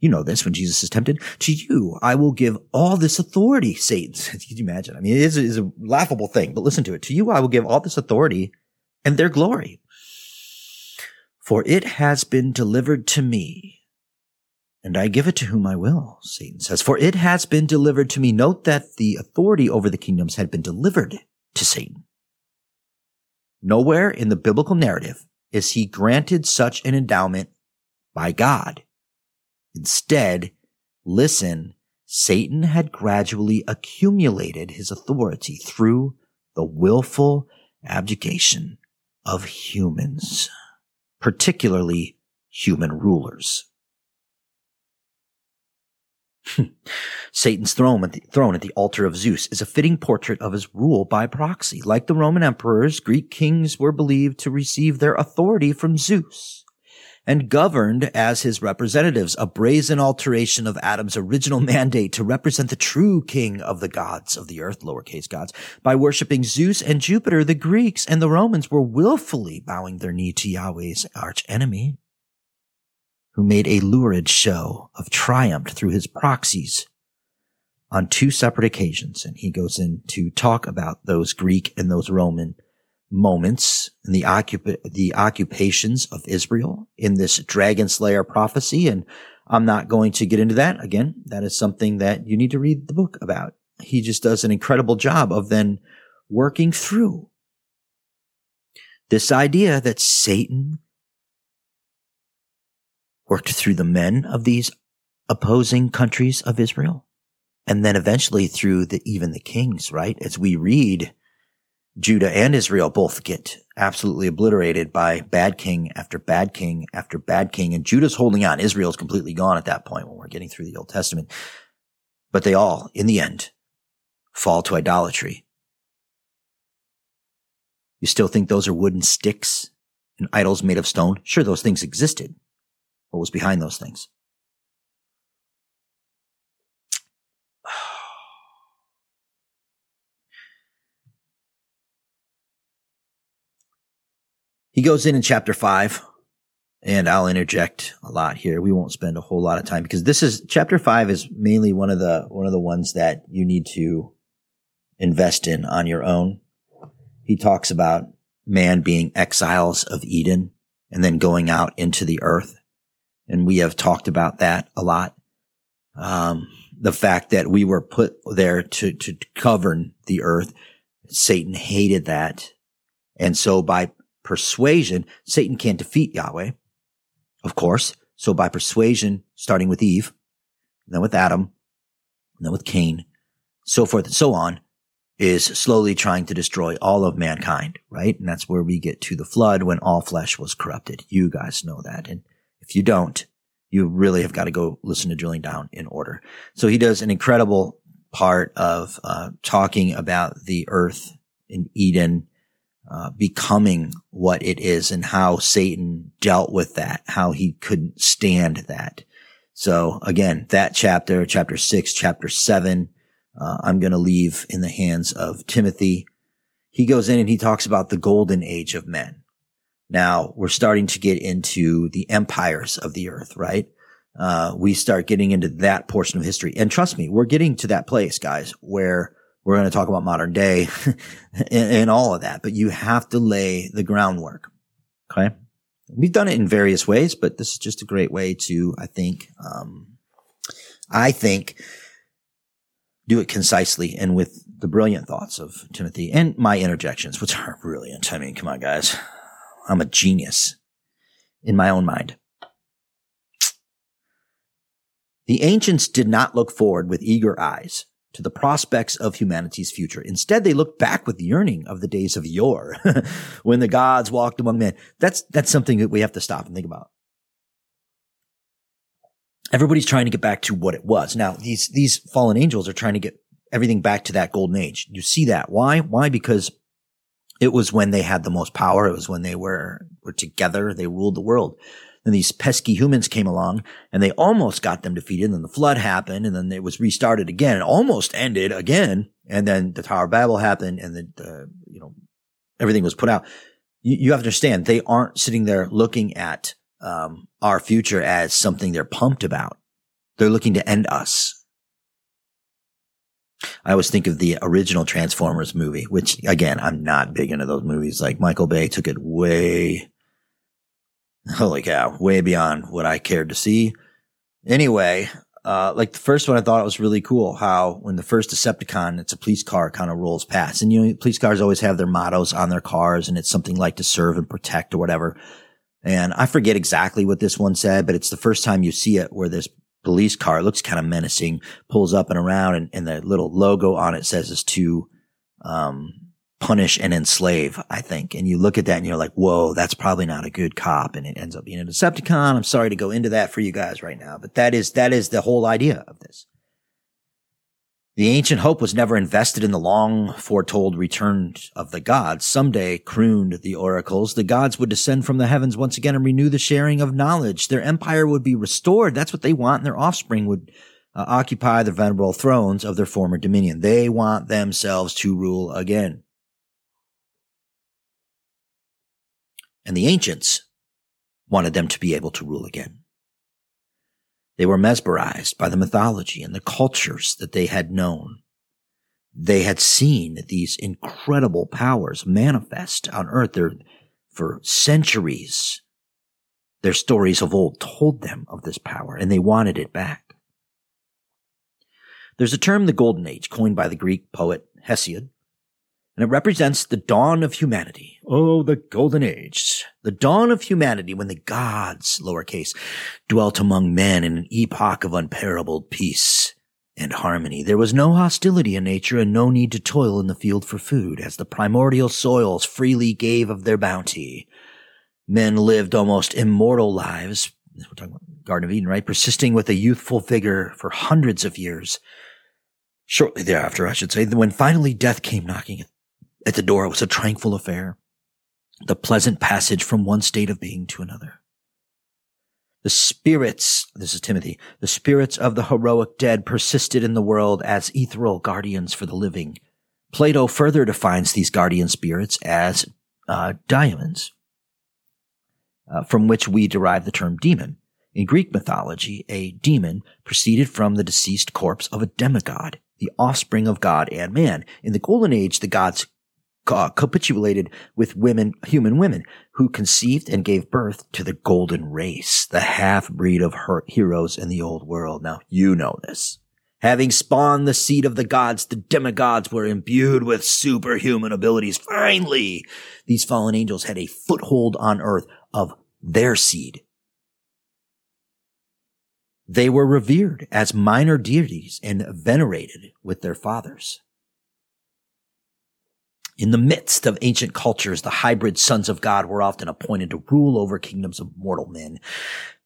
you know this when Jesus is tempted, to you I will give all this authority, Satan. Can you imagine? I mean, it is, it is a laughable thing, but listen to it. To you I will give all this authority and their glory for it has been delivered to me, and I give it to whom I will, Satan says. For it has been delivered to me. Note that the authority over the kingdoms had been delivered to Satan. Nowhere in the biblical narrative is he granted such an endowment by God. Instead, listen, Satan had gradually accumulated his authority through the willful abdication of humans particularly human rulers. Satan's throne at, the, throne at the altar of Zeus is a fitting portrait of his rule by proxy. Like the Roman emperors, Greek kings were believed to receive their authority from Zeus and governed as his representatives, a brazen alteration of Adam's original mandate to represent the true king of the gods of the earth, lowercase gods. By worshiping Zeus and Jupiter, the Greeks and the Romans were willfully bowing their knee to Yahweh's archenemy, who made a lurid show of triumph through his proxies on two separate occasions. And he goes in to talk about those Greek and those Roman moments in the occup- the occupations of Israel in this dragon slayer prophecy. And I'm not going to get into that. Again, that is something that you need to read the book about. He just does an incredible job of then working through this idea that Satan worked through the men of these opposing countries of Israel. And then eventually through the, even the kings, right? As we read Judah and Israel both get absolutely obliterated by bad king after bad king after bad king. And Judah's holding on. Israel's completely gone at that point when we're getting through the Old Testament. But they all, in the end, fall to idolatry. You still think those are wooden sticks and idols made of stone? Sure, those things existed. What was behind those things? He goes in in chapter five, and I'll interject a lot here. We won't spend a whole lot of time because this is chapter five is mainly one of the one of the ones that you need to invest in on your own. He talks about man being exiles of Eden and then going out into the earth. And we have talked about that a lot. Um, the fact that we were put there to, to govern the earth. Satan hated that. And so by persuasion, Satan can't defeat Yahweh, of course. So by persuasion, starting with Eve, then with Adam, then with Cain, so forth and so on, is slowly trying to destroy all of mankind, right? And that's where we get to the flood when all flesh was corrupted. You guys know that. And if you don't, you really have got to go listen to drilling down in order. So he does an incredible part of uh, talking about the earth in Eden uh, becoming what it is and how Satan dealt with that, how he couldn't stand that. So again, that chapter, chapter six, chapter seven, uh, I'm going to leave in the hands of Timothy. He goes in and he talks about the golden age of men. Now we're starting to get into the empires of the earth, right? Uh, we start getting into that portion of history. And trust me, we're getting to that place, guys, where we're going to talk about modern day and, and all of that, but you have to lay the groundwork. Okay. We've done it in various ways, but this is just a great way to, I think, um, I think, do it concisely and with the brilliant thoughts of Timothy and my interjections, which are brilliant. I mean, come on, guys. I'm a genius in my own mind. The ancients did not look forward with eager eyes to the prospects of humanity's future. Instead, they look back with yearning of the days of yore, when the gods walked among men. That's, that's something that we have to stop and think about. Everybody's trying to get back to what it was. Now, these, these fallen angels are trying to get everything back to that golden age. You see that. Why? Why? Because it was when they had the most power. It was when they were, were together. They ruled the world. These pesky humans came along and they almost got them defeated. And then the flood happened and then it was restarted again. It almost ended again. And then the Tower of Babel happened and then, the, you know, everything was put out. You, you have to understand they aren't sitting there looking at, um, our future as something they're pumped about. They're looking to end us. I always think of the original Transformers movie, which again, I'm not big into those movies. Like Michael Bay took it way Holy cow, way beyond what I cared to see. Anyway, uh, like the first one, I thought it was really cool how when the first Decepticon, it's a police car kind of rolls past and you know, police cars always have their mottos on their cars and it's something like to serve and protect or whatever. And I forget exactly what this one said, but it's the first time you see it where this police car looks kind of menacing, pulls up and around and, and the little logo on it says is to, um, punish and enslave, I think. And you look at that and you're like, whoa, that's probably not a good cop. And it ends up being a Decepticon. I'm sorry to go into that for you guys right now, but that is, that is the whole idea of this. The ancient hope was never invested in the long foretold return of the gods. Someday, crooned the oracles, the gods would descend from the heavens once again and renew the sharing of knowledge. Their empire would be restored. That's what they want. And their offspring would uh, occupy the venerable thrones of their former dominion. They want themselves to rule again. And the ancients wanted them to be able to rule again. They were mesmerized by the mythology and the cultures that they had known. They had seen these incredible powers manifest on earth there for centuries. Their stories of old told them of this power and they wanted it back. There's a term, the Golden Age, coined by the Greek poet Hesiod, and it represents the dawn of humanity. Oh, the golden age. The dawn of humanity when the gods, lowercase, dwelt among men in an epoch of unparalleled peace and harmony. There was no hostility in nature and no need to toil in the field for food, as the primordial soils freely gave of their bounty. Men lived almost immortal lives. We're talking about Garden of Eden, right? Persisting with a youthful vigor for hundreds of years Shortly thereafter, I should say, when finally death came knocking at the door, it was a tranquil affair. The pleasant passage from one state of being to another. The spirits, this is Timothy, the spirits of the heroic dead persisted in the world as ethereal guardians for the living. Plato further defines these guardian spirits as uh, daimons, uh, from which we derive the term demon. In Greek mythology, a demon proceeded from the deceased corpse of a demigod, the offspring of God and man. In the Golden Age, the gods uh, capitulated with women, human women, who conceived and gave birth to the golden race, the half breed of her- heroes in the old world. Now, you know this. Having spawned the seed of the gods, the demigods were imbued with superhuman abilities. Finally, these fallen angels had a foothold on earth of their seed. They were revered as minor deities and venerated with their fathers. In the midst of ancient cultures, the hybrid sons of God were often appointed to rule over kingdoms of mortal men.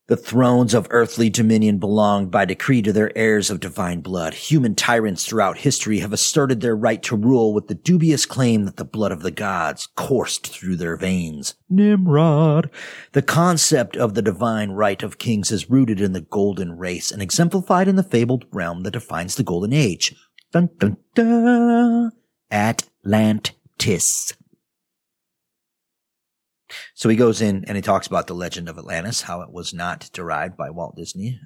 The thrones of earthly dominion belonged by decree to their heirs of divine blood. Human tyrants throughout history have asserted their right to rule with the dubious claim that the blood of the gods coursed through their veins. Nimrod. The concept of the divine right of kings is rooted in the golden race and exemplified in the fabled realm that defines the golden age. Dun dun dun. Atlantis. Atlantis. So he goes in and he talks about the legend of Atlantis, how it was not derived by Walt Disney,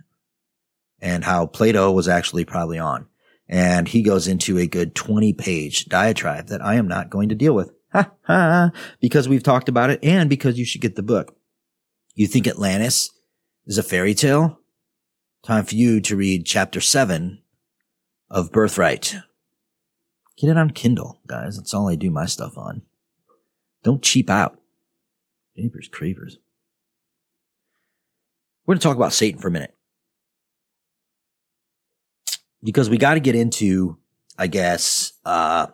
and how Plato was actually probably on. And he goes into a good 20 page diatribe that I am not going to deal with. Ha ha! Because we've talked about it and because you should get the book. You think Atlantis is a fairy tale? Time for you to read chapter 7 of Birthright. Get it on Kindle, guys. That's all I do my stuff on. Don't cheap out. Neighbors, cravers. We're going to talk about Satan for a minute. Because we got to get into, I guess, uh,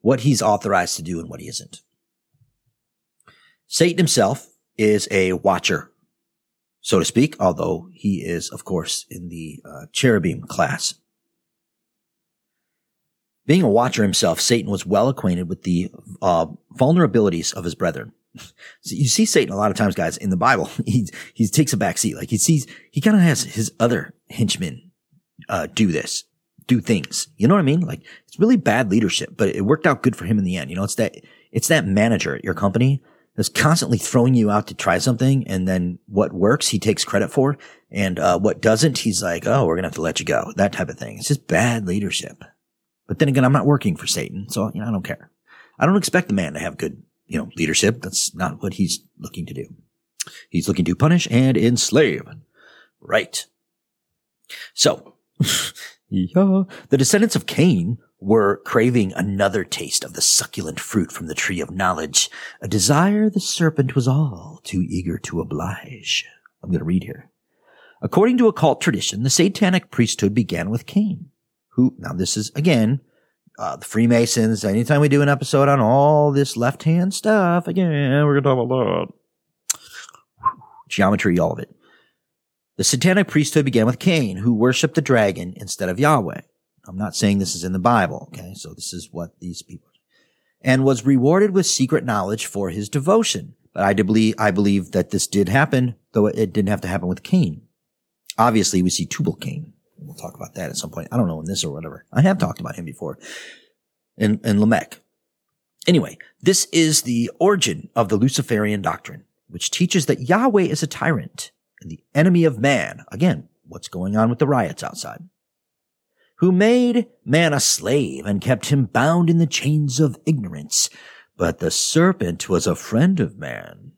what he's authorized to do and what he isn't. Satan himself is a watcher, so to speak, although he is, of course, in the uh, cherubim class. Being a watcher himself, Satan was well acquainted with the uh, vulnerabilities of his brethren. So you see Satan a lot of times, guys, in the Bible. He he takes a back seat. Like he sees, he kind of has his other henchmen uh, do this, do things. You know what I mean? Like it's really bad leadership, but it worked out good for him in the end. You know, it's that it's that manager at your company that's constantly throwing you out to try something, and then what works he takes credit for, and uh, what doesn't he's like, oh, we're gonna have to let you go. That type of thing. It's just bad leadership. But then again, I'm not working for Satan, so you know, I don't care. I don't expect the man to have good, you know, leadership. That's not what he's looking to do. He's looking to punish and enslave. Right. So, yeah, the descendants of Cain were craving another taste of the succulent fruit from the tree of knowledge, a desire the serpent was all too eager to oblige. I'm going to read here. According to occult tradition, the satanic priesthood began with Cain who, now this is again, uh, the Freemasons. Anytime we do an episode on all this left hand stuff, again, we're going to talk about that. Geometry, all of it. The satanic priesthood began with Cain, who worshiped the dragon instead of Yahweh. I'm not saying this is in the Bible, okay? So this is what these people, and was rewarded with secret knowledge for his devotion. But I believe, I believe that this did happen, though it didn't have to happen with Cain. Obviously, we see Tubal Cain. We'll talk about that at some point. I don't know in this or whatever. I have talked about him before in, in Lamech. Anyway, this is the origin of the Luciferian doctrine, which teaches that Yahweh is a tyrant and the enemy of man. Again, what's going on with the riots outside? Who made man a slave and kept him bound in the chains of ignorance. But the serpent was a friend of man.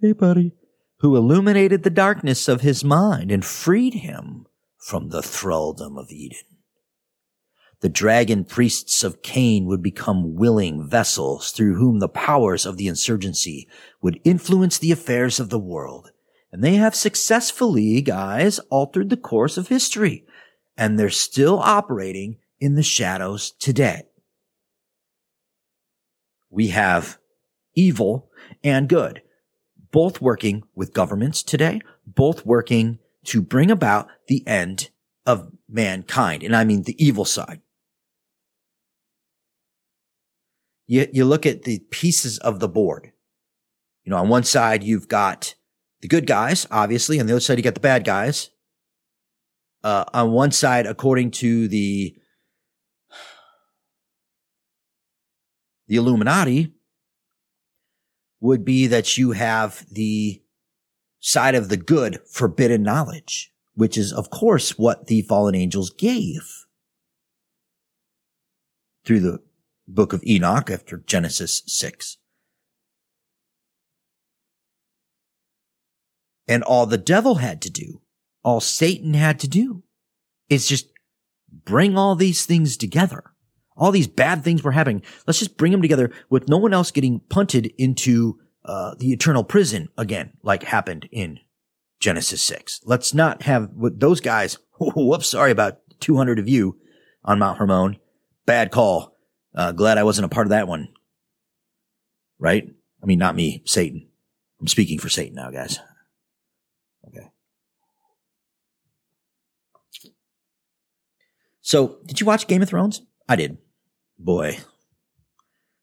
Hey, buddy. Who illuminated the darkness of his mind and freed him from the thraldom of Eden. The dragon priests of Cain would become willing vessels through whom the powers of the insurgency would influence the affairs of the world. And they have successfully, guys, altered the course of history. And they're still operating in the shadows today. We have evil and good, both working with governments today, both working to bring about the end of mankind. And I mean the evil side. You, you look at the pieces of the board. You know, on one side, you've got the good guys, obviously. On the other side, you got the bad guys. Uh, on one side, according to the, the Illuminati, would be that you have the side of the good forbidden knowledge, which is, of course, what the fallen angels gave through the book of Enoch after Genesis 6. And all the devil had to do, all Satan had to do is just bring all these things together. All these bad things we're having, Let's just bring them together with no one else getting punted into uh, the eternal prison again, like happened in Genesis 6. Let's not have those guys. Whoops. Sorry about 200 of you on Mount Hermon. Bad call. Uh, glad I wasn't a part of that one. Right? I mean, not me, Satan. I'm speaking for Satan now, guys. Okay. So, did you watch Game of Thrones? I did. Boy.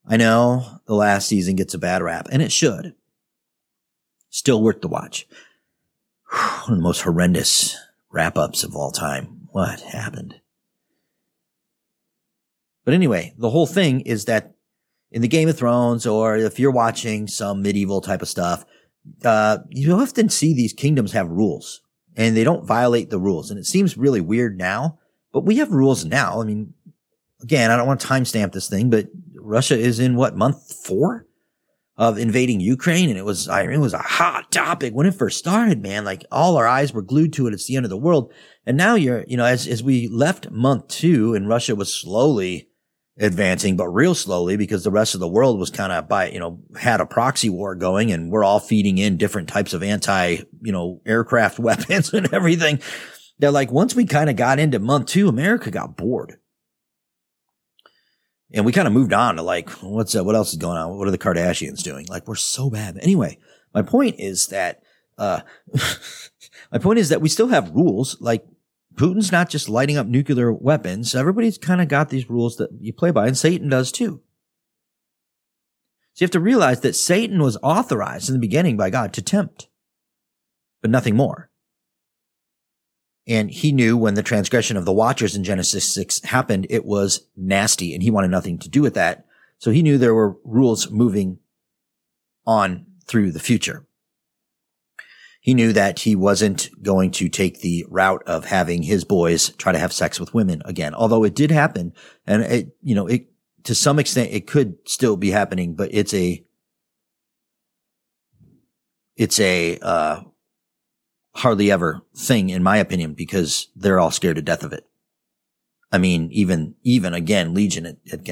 I know the last season gets a bad rap, and it should. Still worth the watch. One of the most horrendous wrap ups of all time. What happened? But anyway, the whole thing is that in the Game of Thrones, or if you're watching some medieval type of stuff, uh, you often see these kingdoms have rules and they don't violate the rules. And it seems really weird now, but we have rules now. I mean, again, I don't want to timestamp this thing, but Russia is in what month four of invading Ukraine. And it was, I mean, it was a hot topic when it first started, man. Like all our eyes were glued to it. It's the end of the world. And now you're, you know, as, as we left month two and Russia was slowly advancing, but real slowly because the rest of the world was kind of by, you know, had a proxy war going and we're all feeding in different types of anti, you know, aircraft weapons and everything. They're like, once we kind of got into month two, America got bored. And we kind of moved on to like, what's uh, what else is going on? What are the Kardashians doing? Like, we're so bad. Anyway, my point is that, uh, my point is that we still have rules. Like Putin's not just lighting up nuclear weapons. Everybody's kind of got these rules that you play by, and Satan does too. So you have to realize that Satan was authorized in the beginning by God to tempt, but nothing more. And he knew when the transgression of the watchers in Genesis 6 happened, it was nasty and he wanted nothing to do with that. So he knew there were rules moving on through the future he knew that he wasn't going to take the route of having his boys try to have sex with women again. Although it did happen and it, you know, it, to some extent, it could still be happening, but it's a, it's a, uh, hardly ever thing in my opinion because they're all scared to death of it. I mean, even, even again, Legion at, at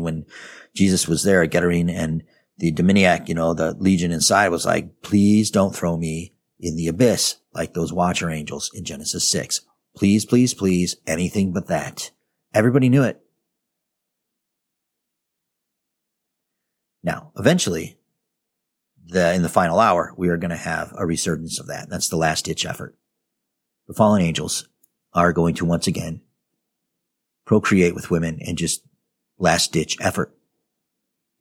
when Jesus was there at Gadarene and the demoniac, you know, the legion inside was like, please don't throw me in the abyss like those watcher angels in Genesis 6. Please, please, please, anything but that. Everybody knew it. Now, eventually, the, in the final hour, we are going to have a resurgence of that. That's the last ditch effort. The fallen angels are going to once again procreate with women and just last ditch effort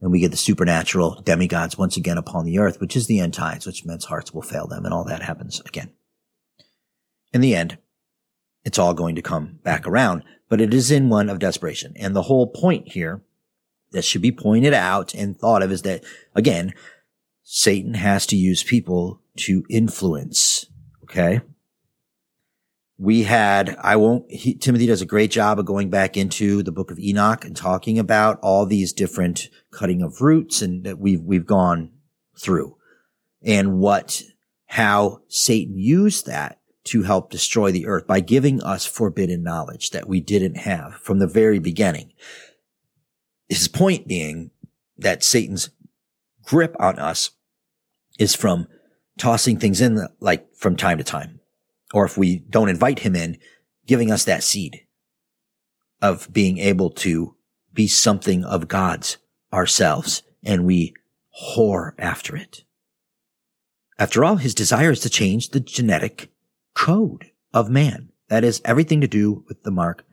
and we get the supernatural demigods once again upon the earth, which is the end times, which men's hearts will fail them, and all that happens again. In the end, it's all going to come back around, but it is in one of desperation. And the whole point here that should be pointed out and thought of is that, again, Satan has to use people to influence. Okay we had, I won't, he, Timothy does a great job of going back into the book of Enoch and talking about all these different cutting of roots and that we've, we've gone through and what, how Satan used that to help destroy the earth by giving us forbidden knowledge that we didn't have from the very beginning. His point being that Satan's grip on us is from tossing things in like from time to time or if we don't invite him in, giving us that seed of being able to be something of God's ourselves and we whore after it. After all, his desire is to change the genetic code of man. That is everything to do with the mark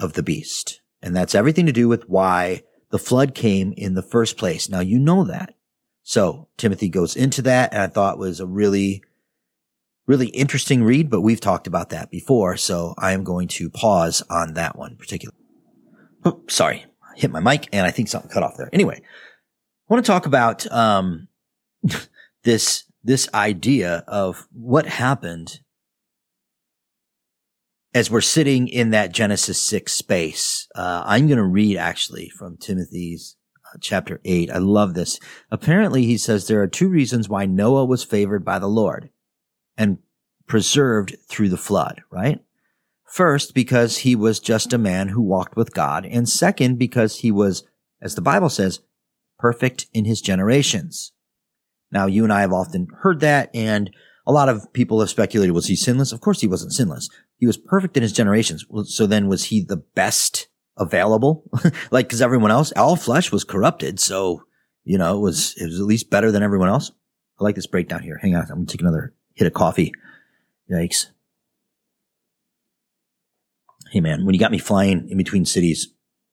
of the beast. And that's everything to do with why the flood came in the first place. Now you know that. So Timothy goes into that and I thought was a really, really interesting read, but we've talked about that before. So I am going to pause on that one particular. Oh, sorry. I hit my mic and I think something cut off there. Anyway, I want to talk about, um, this, this idea of what happened as we're sitting in that Genesis 6 space, uh, I'm going to read actually from Timothy's uh, chapter 8. I love this. Apparently, he says there are two reasons why Noah was favored by the Lord and preserved through the flood, right? First, because he was just a man who walked with God. And second, because he was, as the Bible says, perfect in his generations. Now, you and I have often heard that, and a lot of people have speculated, was he sinless? Of course he wasn't sinless. He was perfect in his generations. So then was he the best available? like, cause everyone else, all flesh was corrupted. So, you know, it was, it was at least better than everyone else. I like this breakdown here. Hang on. I'm going to take another hit of coffee. Yikes. Hey man, when you got me flying in between cities,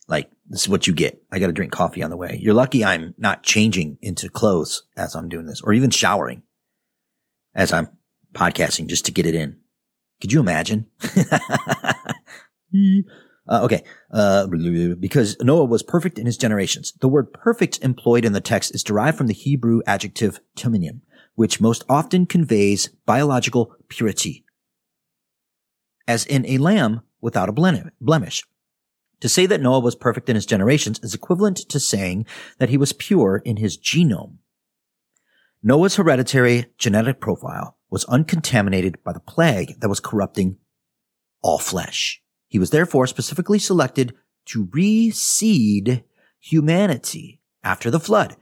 like this is what you get. I got to drink coffee on the way. You're lucky I'm not changing into clothes as I'm doing this or even showering as I'm podcasting just to get it in. Could you imagine? Uh, okay. Uh, because Noah was perfect in his generations. The word perfect employed in the text is derived from the Hebrew adjective timinim, which most often conveys biological purity. As in a lamb without a blemish. To say that Noah was perfect in his generations is equivalent to saying that he was pure in his genome. Noah's hereditary genetic profile was uncontaminated by the plague that was corrupting all flesh. He was therefore specifically selected to reseed humanity after the flood.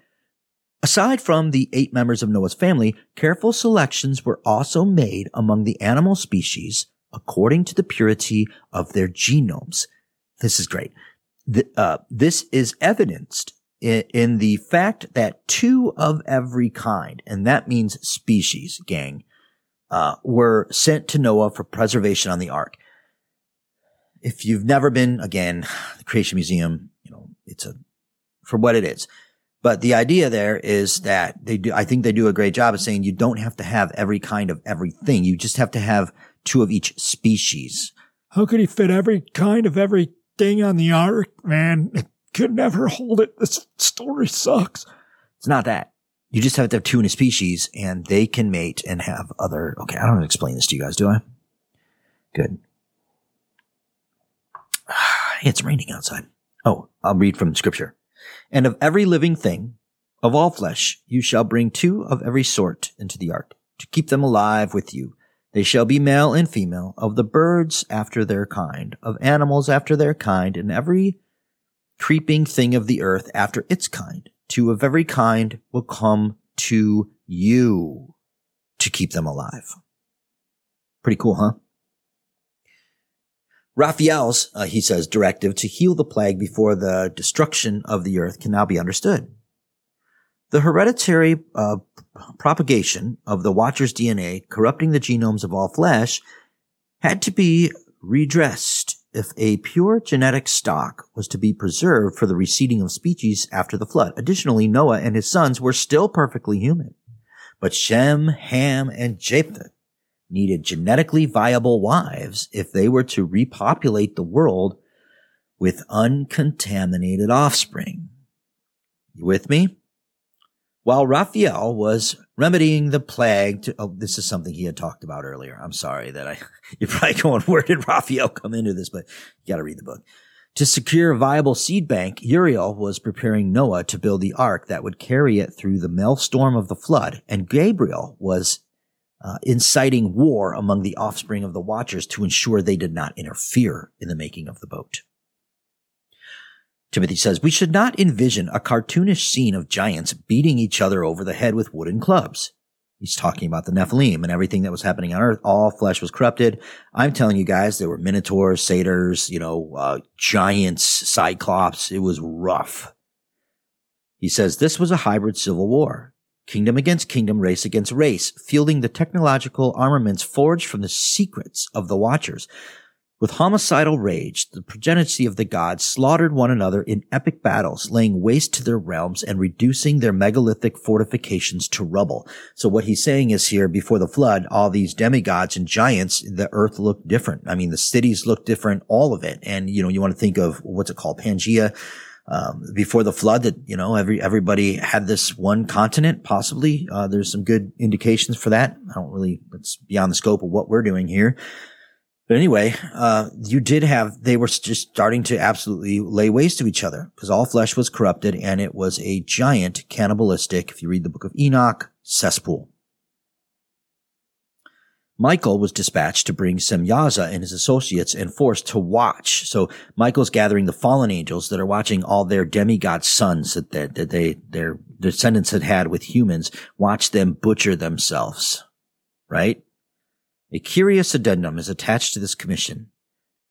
Aside from the eight members of Noah's family, careful selections were also made among the animal species according to the purity of their genomes. This is great. The, uh, this is evidenced in, the fact that two of every kind, and that means species, gang, uh, were sent to Noah for preservation on the ark. If you've never been, again, the Creation Museum, you know, it's a, for what it is. But the idea there is that they do, I think they do a great job of saying you don't have to have every kind of everything. You just have to have two of each species. How could he fit every kind of everything on the ark, man? Could never hold it. This story sucks. It's not that. You just have to have two in a species and they can mate and have other. Okay, I don't explain this to you guys, do I? Good. It's raining outside. Oh, I'll read from scripture. And of every living thing, of all flesh, you shall bring two of every sort into the ark to keep them alive with you. They shall be male and female of the birds after their kind, of animals after their kind, and every creeping thing of the earth after its kind two of every kind will come to you to keep them alive. Pretty cool, huh? Raphael's, uh, he says, directive to heal the plague before the destruction of the earth can now be understood. The hereditary uh, propagation of the Watcher's DNA, corrupting the genomes of all flesh, had to be redressed if a pure genetic stock was to be preserved for the reseeding of species after the flood. Additionally, Noah and his sons were still perfectly human. But Shem, Ham, and Japheth needed genetically viable wives if they were to repopulate the world with uncontaminated offspring. You with me? While Raphael was remedying the plague to, oh, this is something he had talked about earlier. I'm sorry that I, you're probably going, where did Raphael come into this? But you got to read the book. To secure a viable seed bank, Uriel was preparing Noah to build the ark that would carry it through the maelstrom of the flood, and Gabriel was uh, inciting war among the offspring of the watchers to ensure they did not interfere in the making of the boat. Timothy says, we should not envision a cartoonish scene of giants beating each other over the head with wooden clubs. He's talking about the Nephilim and everything that was happening on earth. All flesh was corrupted. I'm telling you guys, there were minotaurs, satyrs, you know, uh, giants, cyclops. It was rough. He says this was a hybrid civil war. Kingdom against kingdom, race against race, fielding the technological armaments forged from the secrets of the Watchers With homicidal rage, the progeny of the gods slaughtered one another in epic battles, laying waste to their realms and reducing their megalithic fortifications to rubble. So what he's saying is here, before the flood, all these demigods and giants, the earth looked different. I mean, the cities looked different, all of it. And, you know, you want to think of what's it called? Pangea. Um, before the flood that, you know, every, everybody had this one continent, possibly. Uh, there's some good indications for that. I don't really, it's beyond the scope of what we're doing here. But anyway, uh, you did have, they were just starting to absolutely lay waste to each other because all flesh was corrupted and it was a giant cannibalistic, if you read the book of Enoch, cesspool. Michael was dispatched to bring Semyaza and his associates and forced to watch. So Michael's gathering the fallen angels that are watching all their demigod sons that, they, that they, their descendants had had with humans, watch them butcher themselves. Right? A curious addendum is attached to this commission.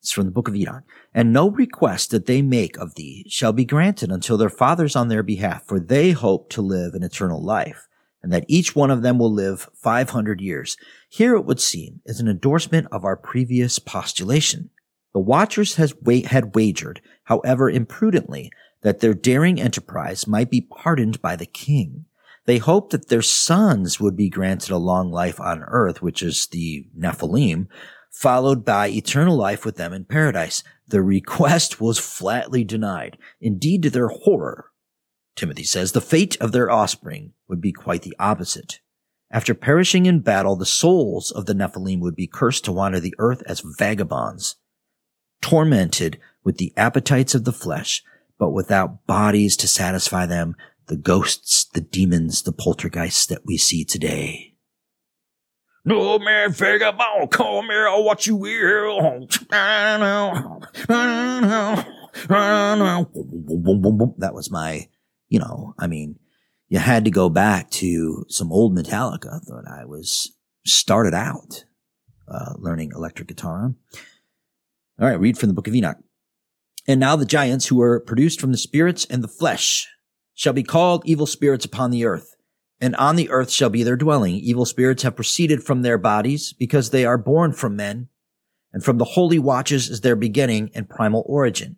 It's from the book of Enoch. And no request that they make of thee shall be granted until their fathers on their behalf, for they hope to live an eternal life and that each one of them will live 500 years. Here it would seem is an endorsement of our previous postulation. The Watchers has wa- had wagered, however imprudently, that their daring enterprise might be pardoned by the king. They hoped that their sons would be granted a long life on earth, which is the Nephilim, followed by eternal life with them in paradise. The request was flatly denied. Indeed, to their horror, Timothy says, the fate of their offspring would be quite the opposite. After perishing in battle, the souls of the Nephilim would be cursed to wander the earth as vagabonds, tormented with the appetites of the flesh, but without bodies to satisfy them, the ghosts, the demons, the poltergeists that we see today. No man vagabond, come here, I'll watch you will. That was my you know, I mean, you had to go back to some old Metallica that I was started out uh, learning electric guitar. All right, read from the book of Enoch. And now the giants who were produced from the spirits and the flesh shall be called evil spirits upon the earth. And on the earth shall be their dwelling. Evil spirits have proceeded from their bodies because they are born from men. And from the holy watchers is their beginning and primal origin.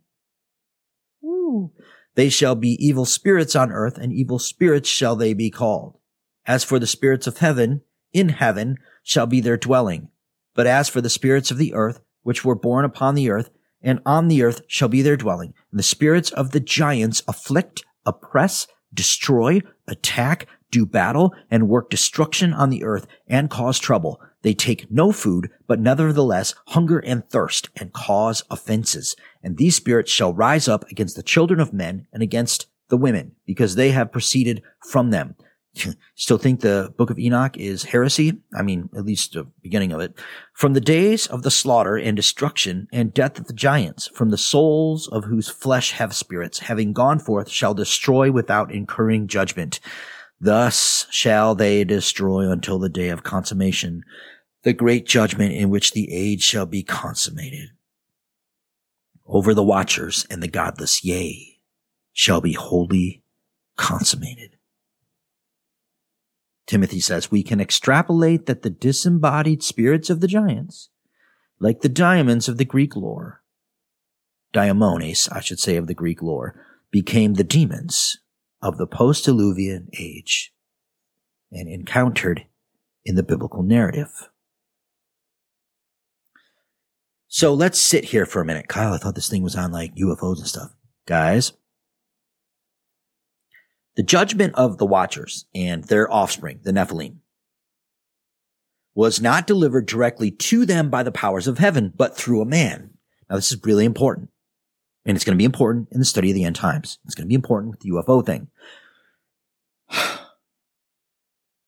Ooh. They shall be evil spirits on earth, and evil spirits shall they be called. As for the spirits of heaven, in heaven shall be their dwelling. But as for the spirits of the earth, which were born upon the earth, and on the earth shall be their dwelling. And the spirits of the giants afflict, oppress, destroy, attack, do battle, and work destruction on the earth, and cause trouble. They take no food, but nevertheless hunger and thirst, and cause offenses. And these spirits shall rise up against the children of men and against the women, because they have proceeded from them. Still think the book of Enoch is heresy? I mean, at least the beginning of it. From the days of the slaughter and destruction and death of the giants, from the souls of whose flesh have spirits, having gone forth, shall destroy without incurring judgment. Thus shall they destroy until the day of consummation, the great judgment in which the age shall be consummated over the watchers and the godless, yea, shall be wholly consummated. Timothy says we can extrapolate that the disembodied spirits of the giants, like the diamonds of the Greek lore, daimones, I should say, of the Greek lore, became the demons of the post-Diluvian age and encountered in the biblical narrative. So let's sit here for a minute. Kyle, I thought this thing was on like UFOs and stuff. Guys, the judgment of the Watchers and their offspring, the Nephilim, was not delivered directly to them by the powers of heaven, but through a man. Now, this is really important. And it's going to be important in the study of the end times. It's going to be important with the UFO thing.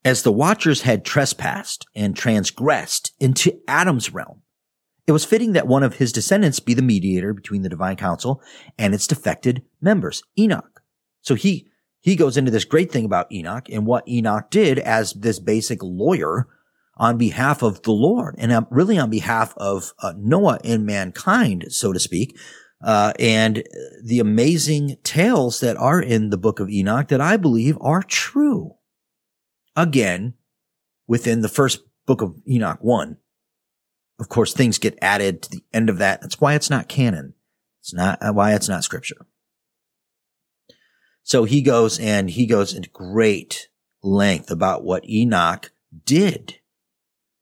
As the Watchers had trespassed and transgressed into Adam's realm, it was fitting that one of his descendants be the mediator between the divine council and its defected members, Enoch. So he, he goes into this great thing about Enoch and what Enoch did as this basic lawyer on behalf of the Lord and um, really on behalf of uh, Noah and mankind, so to speak. Uh, and the amazing tales that are in the book of Enoch that I believe are true. Again, within the first book of Enoch 1, of course, things get added to the end of that. That's why it's not canon. It's not uh, why it's not scripture. So he goes and he goes into great length about what Enoch did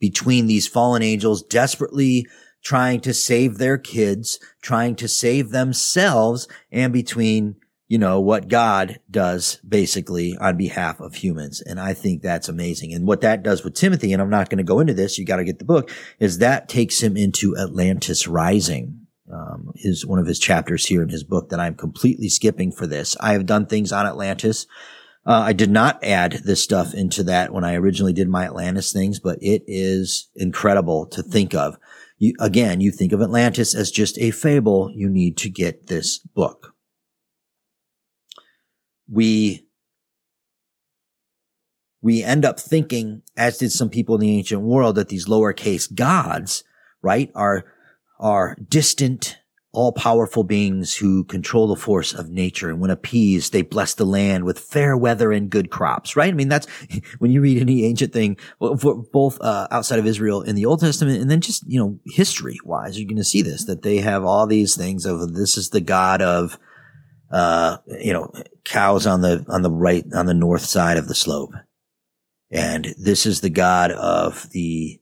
between these fallen angels desperately trying to save their kids, trying to save themselves, and between, you know, what God does basically on behalf of humans. And I think that's amazing. And what that does with Timothy, and I'm not going to go into this, you got to get the book, is that takes him into Atlantis Rising. Um, is one of his chapters here in his book that I'm completely skipping for this. I have done things on Atlantis. Uh, I did not add this stuff into that when I originally did my Atlantis things, but it is incredible to think of. You, again, you think of Atlantis as just a fable. You need to get this book. We, we end up thinking, as did some people in the ancient world, that these lowercase gods, right, are, are distant, all powerful beings who control the force of nature. And when appeased, they bless the land with fair weather and good crops, right? I mean, that's when you read any ancient thing, both uh, outside of Israel in the Old Testament and then just, you know, history wise, you're going to see this, that they have all these things of this is the God of, uh, you know, cows on the, on the right, on the north side of the slope. And this is the God of the,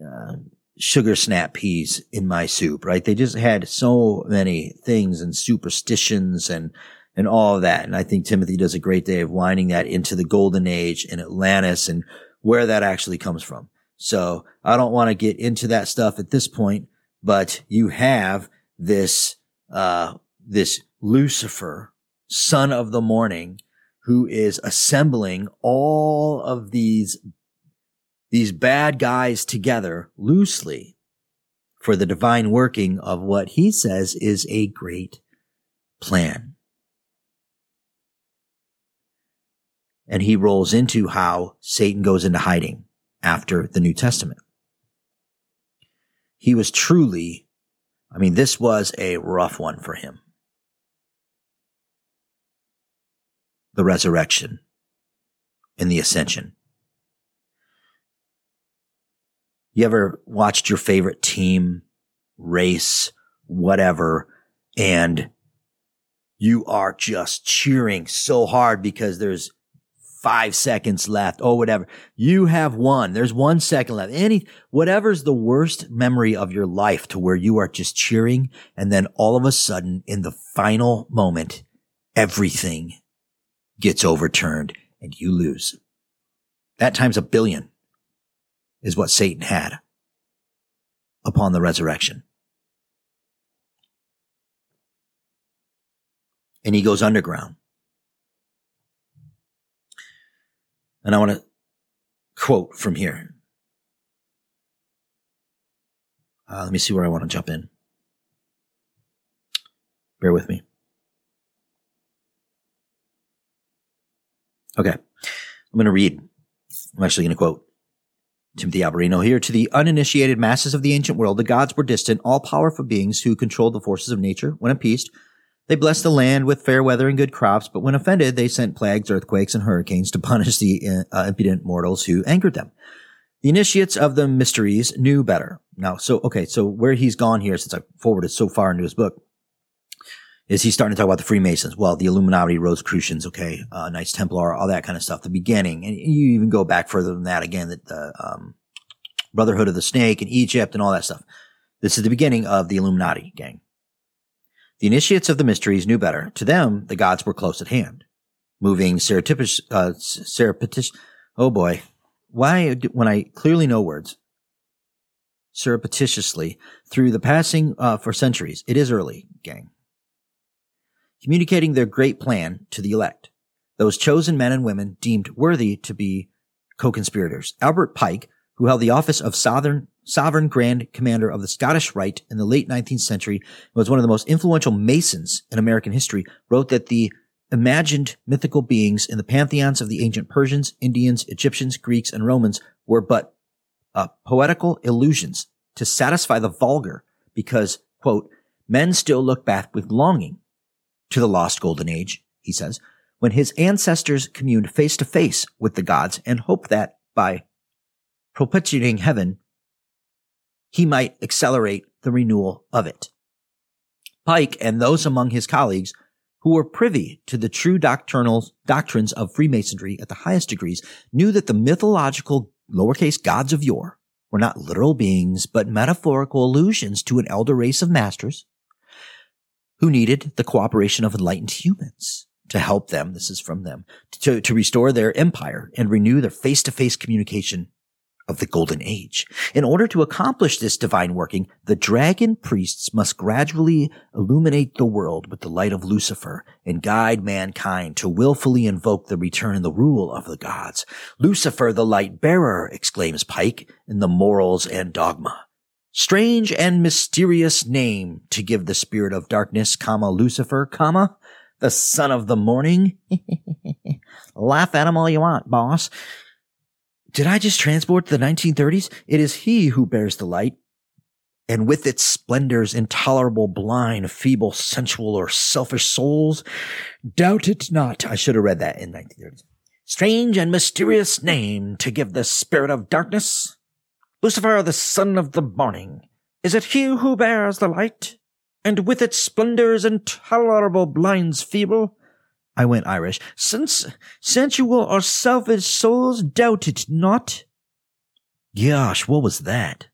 uh, sugar snap peas in my soup, right? They just had so many things and superstitions and, and all of that. And I think Timothy does a great day of winding that into the golden age in Atlantis and where that actually comes from. So I don't want to get into that stuff at this point, but you have this, uh, this Lucifer, son of the morning, who is assembling all of these these bad guys together loosely for the divine working of what he says is a great plan. And he rolls into how Satan goes into hiding after the New Testament. He was truly, I mean, this was a rough one for him. The resurrection and the ascension. You ever watched your favorite team race, whatever, and you are just cheering so hard because there's five seconds left or whatever. You have won. There's one second left. Any, whatever's the worst memory of your life to where you are just cheering. And then all of a sudden in the final moment, everything gets overturned and you lose. That times a billion is what Satan had upon the resurrection. And he goes underground. And I want to quote from here. Uh, let me see where I want to jump in. Bear with me. Okay. I'm going to read. I'm actually going to quote Timothy Alberino here. To the uninitiated masses of the ancient world, the gods were distant, all powerful beings who controlled the forces of nature. When appeased, they blessed the land with fair weather and good crops, but when offended, they sent plagues, earthquakes, and hurricanes to punish the uh, impudent mortals who angered them. The initiates of the mysteries knew better. Now, so, okay, so where he's gone here, since I forwarded so far into his book, is he's starting to talk about the Freemasons. Well, the Illuminati, Rosicrucians, okay, uh, Knights Templar, all that kind of stuff. The beginning, and you even go back further than that again, that the um, Brotherhood of the Snake in Egypt and all that stuff. This is the beginning of the Illuminati gang. The initiates of the mysteries knew better. To them, the gods were close at hand, moving surreptitious, uh. Oh boy, why when I clearly know words surreptitiously through the passing uh, for centuries? It is early, gang communicating their great plan to the elect, those chosen men and women deemed worthy to be co-conspirators. Albert Pike, who held the office of Southern, Sovereign Grand Commander of the Scottish Rite in the late 19th century and was one of the most influential Masons in American history, wrote that the imagined mythical beings in the pantheons of the ancient Persians, Indians, Egyptians, Greeks, and Romans were but uh, poetical illusions to satisfy the vulgar because, quote, men still look back with longing to the lost golden age, he says, when his ancestors communed face to face with the gods and hoped that by propitiating heaven, he might accelerate the renewal of it. Pike and those among his colleagues who were privy to the true doctrinal doctrines of Freemasonry at the highest degrees knew that the mythological lowercase gods of yore were not literal beings, but metaphorical allusions to an elder race of masters who needed the cooperation of enlightened humans to help them. This is from them to, to restore their empire and renew their face to face communication of the golden age. In order to accomplish this divine working, the dragon priests must gradually illuminate the world with the light of Lucifer and guide mankind to willfully invoke the return and the rule of the gods. Lucifer, the light bearer, exclaims Pike in the Morals and Dogma. Strange and mysterious name to give the spirit of darkness, comma, Lucifer, comma, the son of the morning. Laugh at him all you want, boss. Did I just transport to the 1930s? It is he who bears the light, and with its splendors intolerable, blind, feeble, sensual, or selfish souls. Doubt it not. I should have read that in 1930s. Strange and mysterious name to give the spirit of darkness. Lucifer, the son of the morning. Is it he who bears the light? And with its splendors intolerable, blinds feeble, I went Irish. Since sensual or selfish souls doubt it not. Gosh, what was that?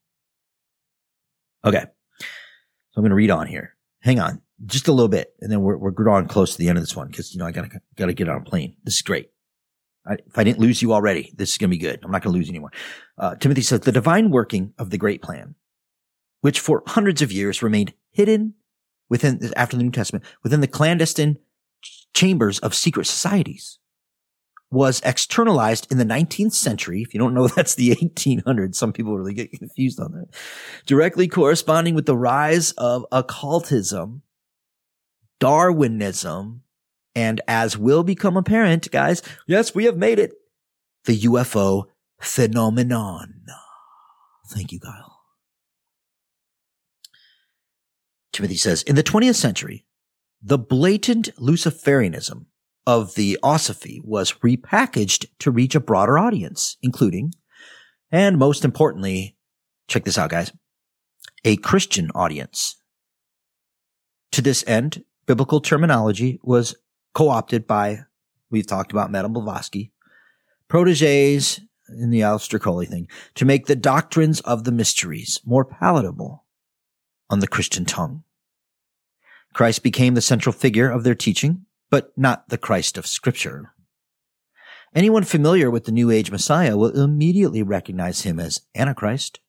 Okay. So I'm going to read on here. Hang on just a little bit. And then we're, we're drawing close to the end of this one because, you know, I gotta, gotta get on a plane. This is great. If I didn't lose you already, this is going to be good. I'm not going to lose you anymore. Uh, Timothy says the divine working of the great plan, which for hundreds of years remained hidden within, after the New Testament, within the clandestine chambers of secret societies was externalized in the 19th century. If you don't know, that's the 1800s. Some people really get confused on that. Directly corresponding with the rise of occultism, Darwinism, and as will become apparent, guys, yes, we have made it, the UFO phenomenon. Thank you, Kyle. Timothy says, in the 20th century, the blatant Luciferianism of Theosophy was repackaged to reach a broader audience, including, and most importantly, check this out, guys, a Christian audience. To this end, biblical terminology was co-opted by, we've talked about Madame Blavatsky, proteges in the Aleister Crowley thing, to make the doctrines of the mysteries more palatable on the Christian tongue. Christ became the central figure of their teaching, but not the Christ of Scripture. Anyone familiar with the New Age Messiah will immediately recognize him as Antichrist.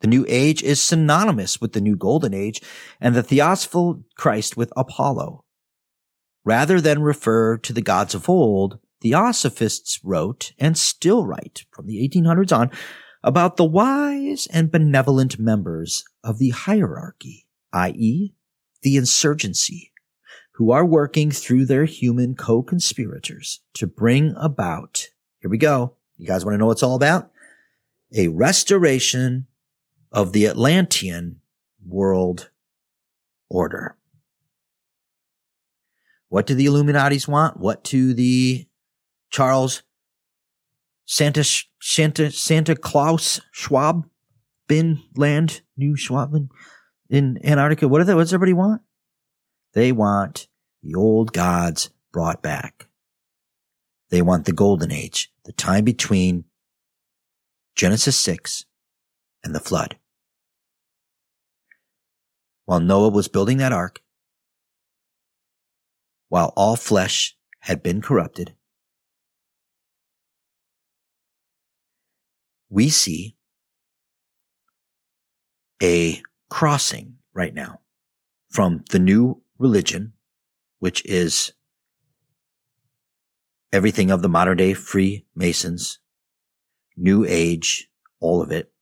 The New Age is synonymous with the New Golden Age and the Theosophal Christ with Apollo. Rather than refer to the gods of old, Theosophists wrote and still write from the 1800s on about the wise and benevolent members of the hierarchy, i.e., the insurgency, who are working through their human co-conspirators to bring about, here we go. You guys want to know what it's all about? A restoration of the Atlantean world order. What do the Illuminatis want? What do the Charles Santa Santa Santa Claus Schwab bin Land New Schwaben in Antarctica, what, they, what does everybody want? They want the old gods brought back. They want the golden age, the time between Genesis 6 and the flood. While Noah was building that ark, while all flesh had been corrupted, we see a crossing right now from the new religion, which is everything of the modern day Freemasons, New Age, all of it,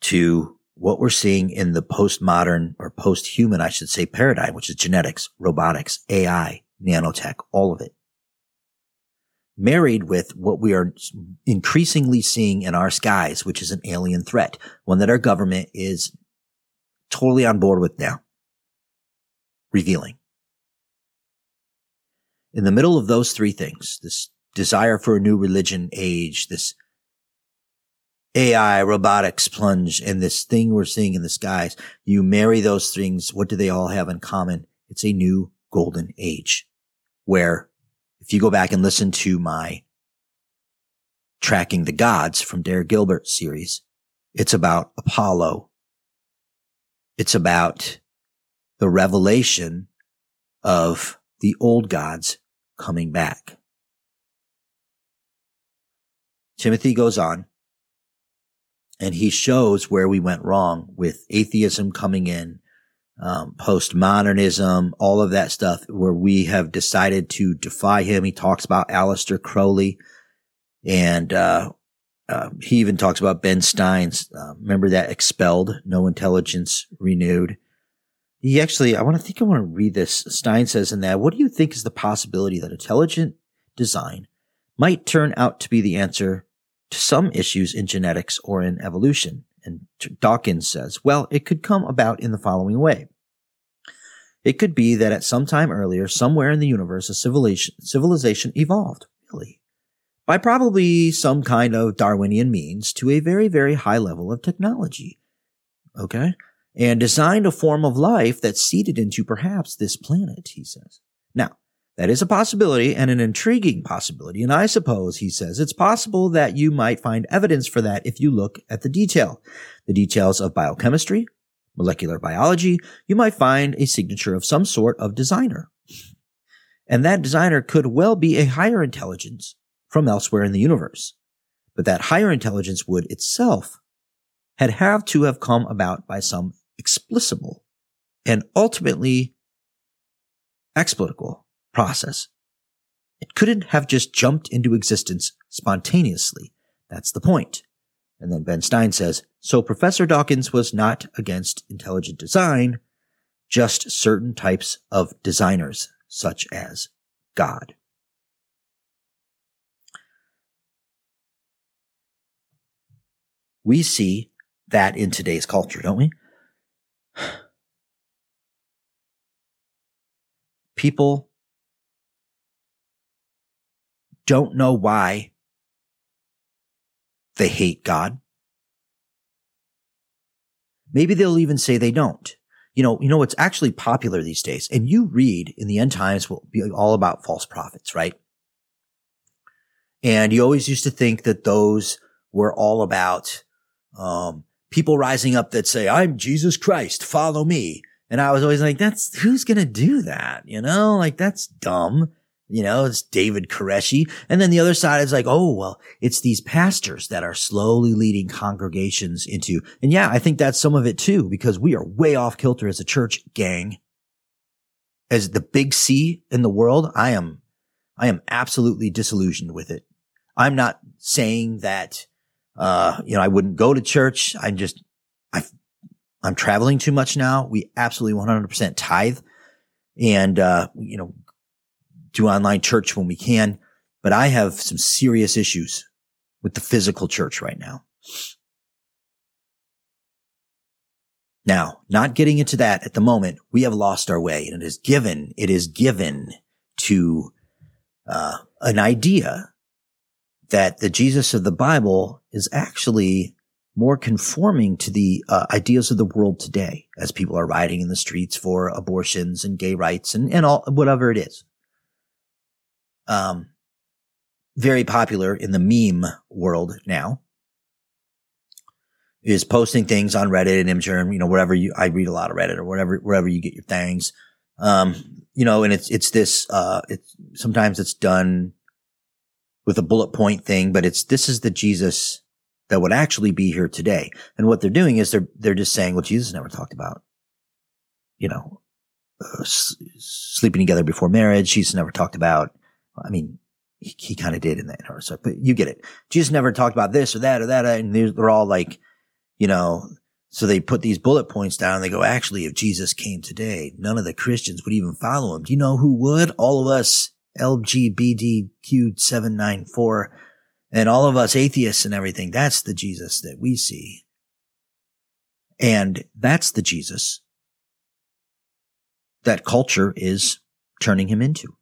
to what we're seeing in the postmodern or post-human, I should say, paradigm, which is genetics, robotics, AI, nanotech, all of it married with what we are increasingly seeing in our skies, which is an alien threat, one that our government is totally on board with now. Revealing. In the middle of those three things, this desire for a new religion age, this AI, robotics plunge, and this thing we're seeing in the skies. You marry those things. What do they all have in common? It's a new golden age where if you go back and listen to my tracking the gods from Derek Gilbert series, it's about Apollo. It's about the revelation of the old gods coming back. Timothy goes on and he shows where we went wrong with atheism coming in, um, postmodernism, all of that stuff where we have decided to defy him. He talks about Aleister Crowley and, uh, uh, he even talks about Ben Stein's, uh, remember that expelled, no intelligence renewed. He actually, I want to think I want to read this. Stein says in that, what do you think is the possibility that intelligent design might turn out to be the answer to some issues in genetics or in evolution. And Dawkins says, well, it could come about in the following way. It could be that at some time earlier, somewhere in the universe, a civilization, civilization evolved, really, by probably some kind of Darwinian means to a very, very high level of technology. Okay? And designed a form of life that seeded into perhaps this planet, he says. Now, that is a possibility and an intriguing possibility. And I suppose, he says, it's possible that you might find evidence for that if you look at the detail, the details of biochemistry, molecular biology. You might find a signature of some sort of designer. And that designer could well be a higher intelligence from elsewhere in the universe. But that higher intelligence would itself had have to have come about by some explicable and ultimately explicable process. It couldn't have just jumped into existence spontaneously. That's the point. And then Ben Stein says, so Professor Dawkins was not against intelligent design, just certain types of designers, such as God. We see that in today's culture, don't we? People don't know why they hate God. Maybe they'll even say they don't. You know, you know what's actually popular these days, and you read in the end times will be all about false prophets, right? And you always used to think that those were all about um, people rising up that say, "I'm Jesus Christ, follow me." And I was always like, "That's who's gonna do that?" You know, like that's dumb. You know, it's David Koreshi. And then the other side is like, oh, well, it's these pastors that are slowly leading congregations into, and yeah, I think that's some of it too, because we are way off kilter as a church gang. As the big C in the world, I am, I am absolutely disillusioned with it. I'm not saying that, uh, you know, I wouldn't go to church. I'm just, I, I'm traveling too much now. We absolutely 100% tithe and, uh, you know, do online church when we can, but I have some serious issues with the physical church right now. Now, not getting into that at the moment, we have lost our way and it is given, it is given to, uh, an idea that the Jesus of the Bible is actually more conforming to the uh, ideas of the world today as people are rioting in the streets for abortions and gay rights and, and all, whatever it is um, very popular in the meme world now is posting things on Reddit and Imgur, you know, wherever you, I read a lot of Reddit or whatever, wherever you get your things. Um, you know, and it's, it's this, uh, it's, sometimes it's done with a bullet point thing, but it's, this is the Jesus that would actually be here today. And what they're doing is they're, they're just saying, well, Jesus never talked about, you know, uh, s- sleeping together before marriage. Jesus never talked about, I mean, he, he kind of did in that so, but you get it. Jesus never talked about this or that or that. And they're all like, you know, so they put these bullet points down and they go, actually, if Jesus came today, none of the Christians would even follow him. Do you know who would? All of us LGBTQ794 and all of us atheists and everything. That's the Jesus that we see. And that's the Jesus that culture is turning him into.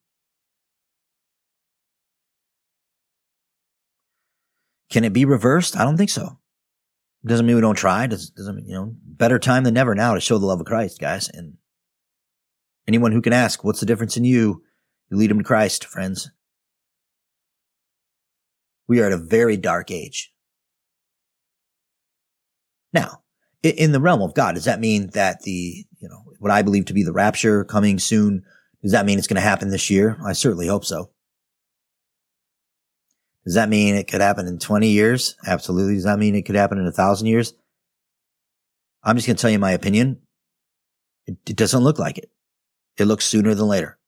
Can it be reversed? I don't think so. Doesn't mean we don't try. Doesn't, doesn't mean, you know, better time than never now to show the love of Christ, guys. And anyone who can ask, what's the difference in you? You lead them to Christ, friends. We are at a very dark age. Now, in the realm of God, does that mean that the, you know, what I believe to be the rapture coming soon, does that mean it's going to happen this year? I certainly hope so. Does that mean it could happen in 20 years? Absolutely. Does that mean it could happen in a thousand years? I'm just going to tell you my opinion. It, it doesn't look like it. It looks sooner than later.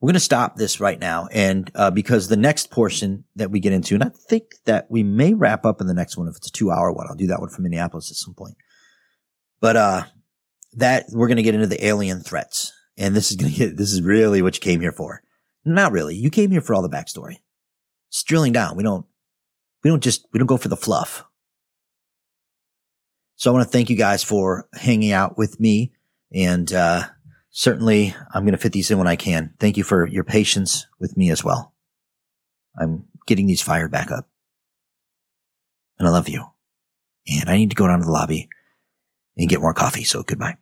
We're going to stop this right now. And, uh, because the next portion that we get into, and I think that we may wrap up in the next one if it's a two hour one. I'll do that one from Minneapolis at some point. But, uh, that we're going to get into the alien threats. And this is going to get, this is really what you came here for. Not really. You came here for all the backstory. It's drilling down. We don't, we don't just, we don't go for the fluff. So I want to thank you guys for hanging out with me and, uh, certainly I'm going to fit these in when I can. Thank you for your patience with me as well. I'm getting these fired back up. And I love you. And I need to go down to the lobby and get more coffee. So goodbye.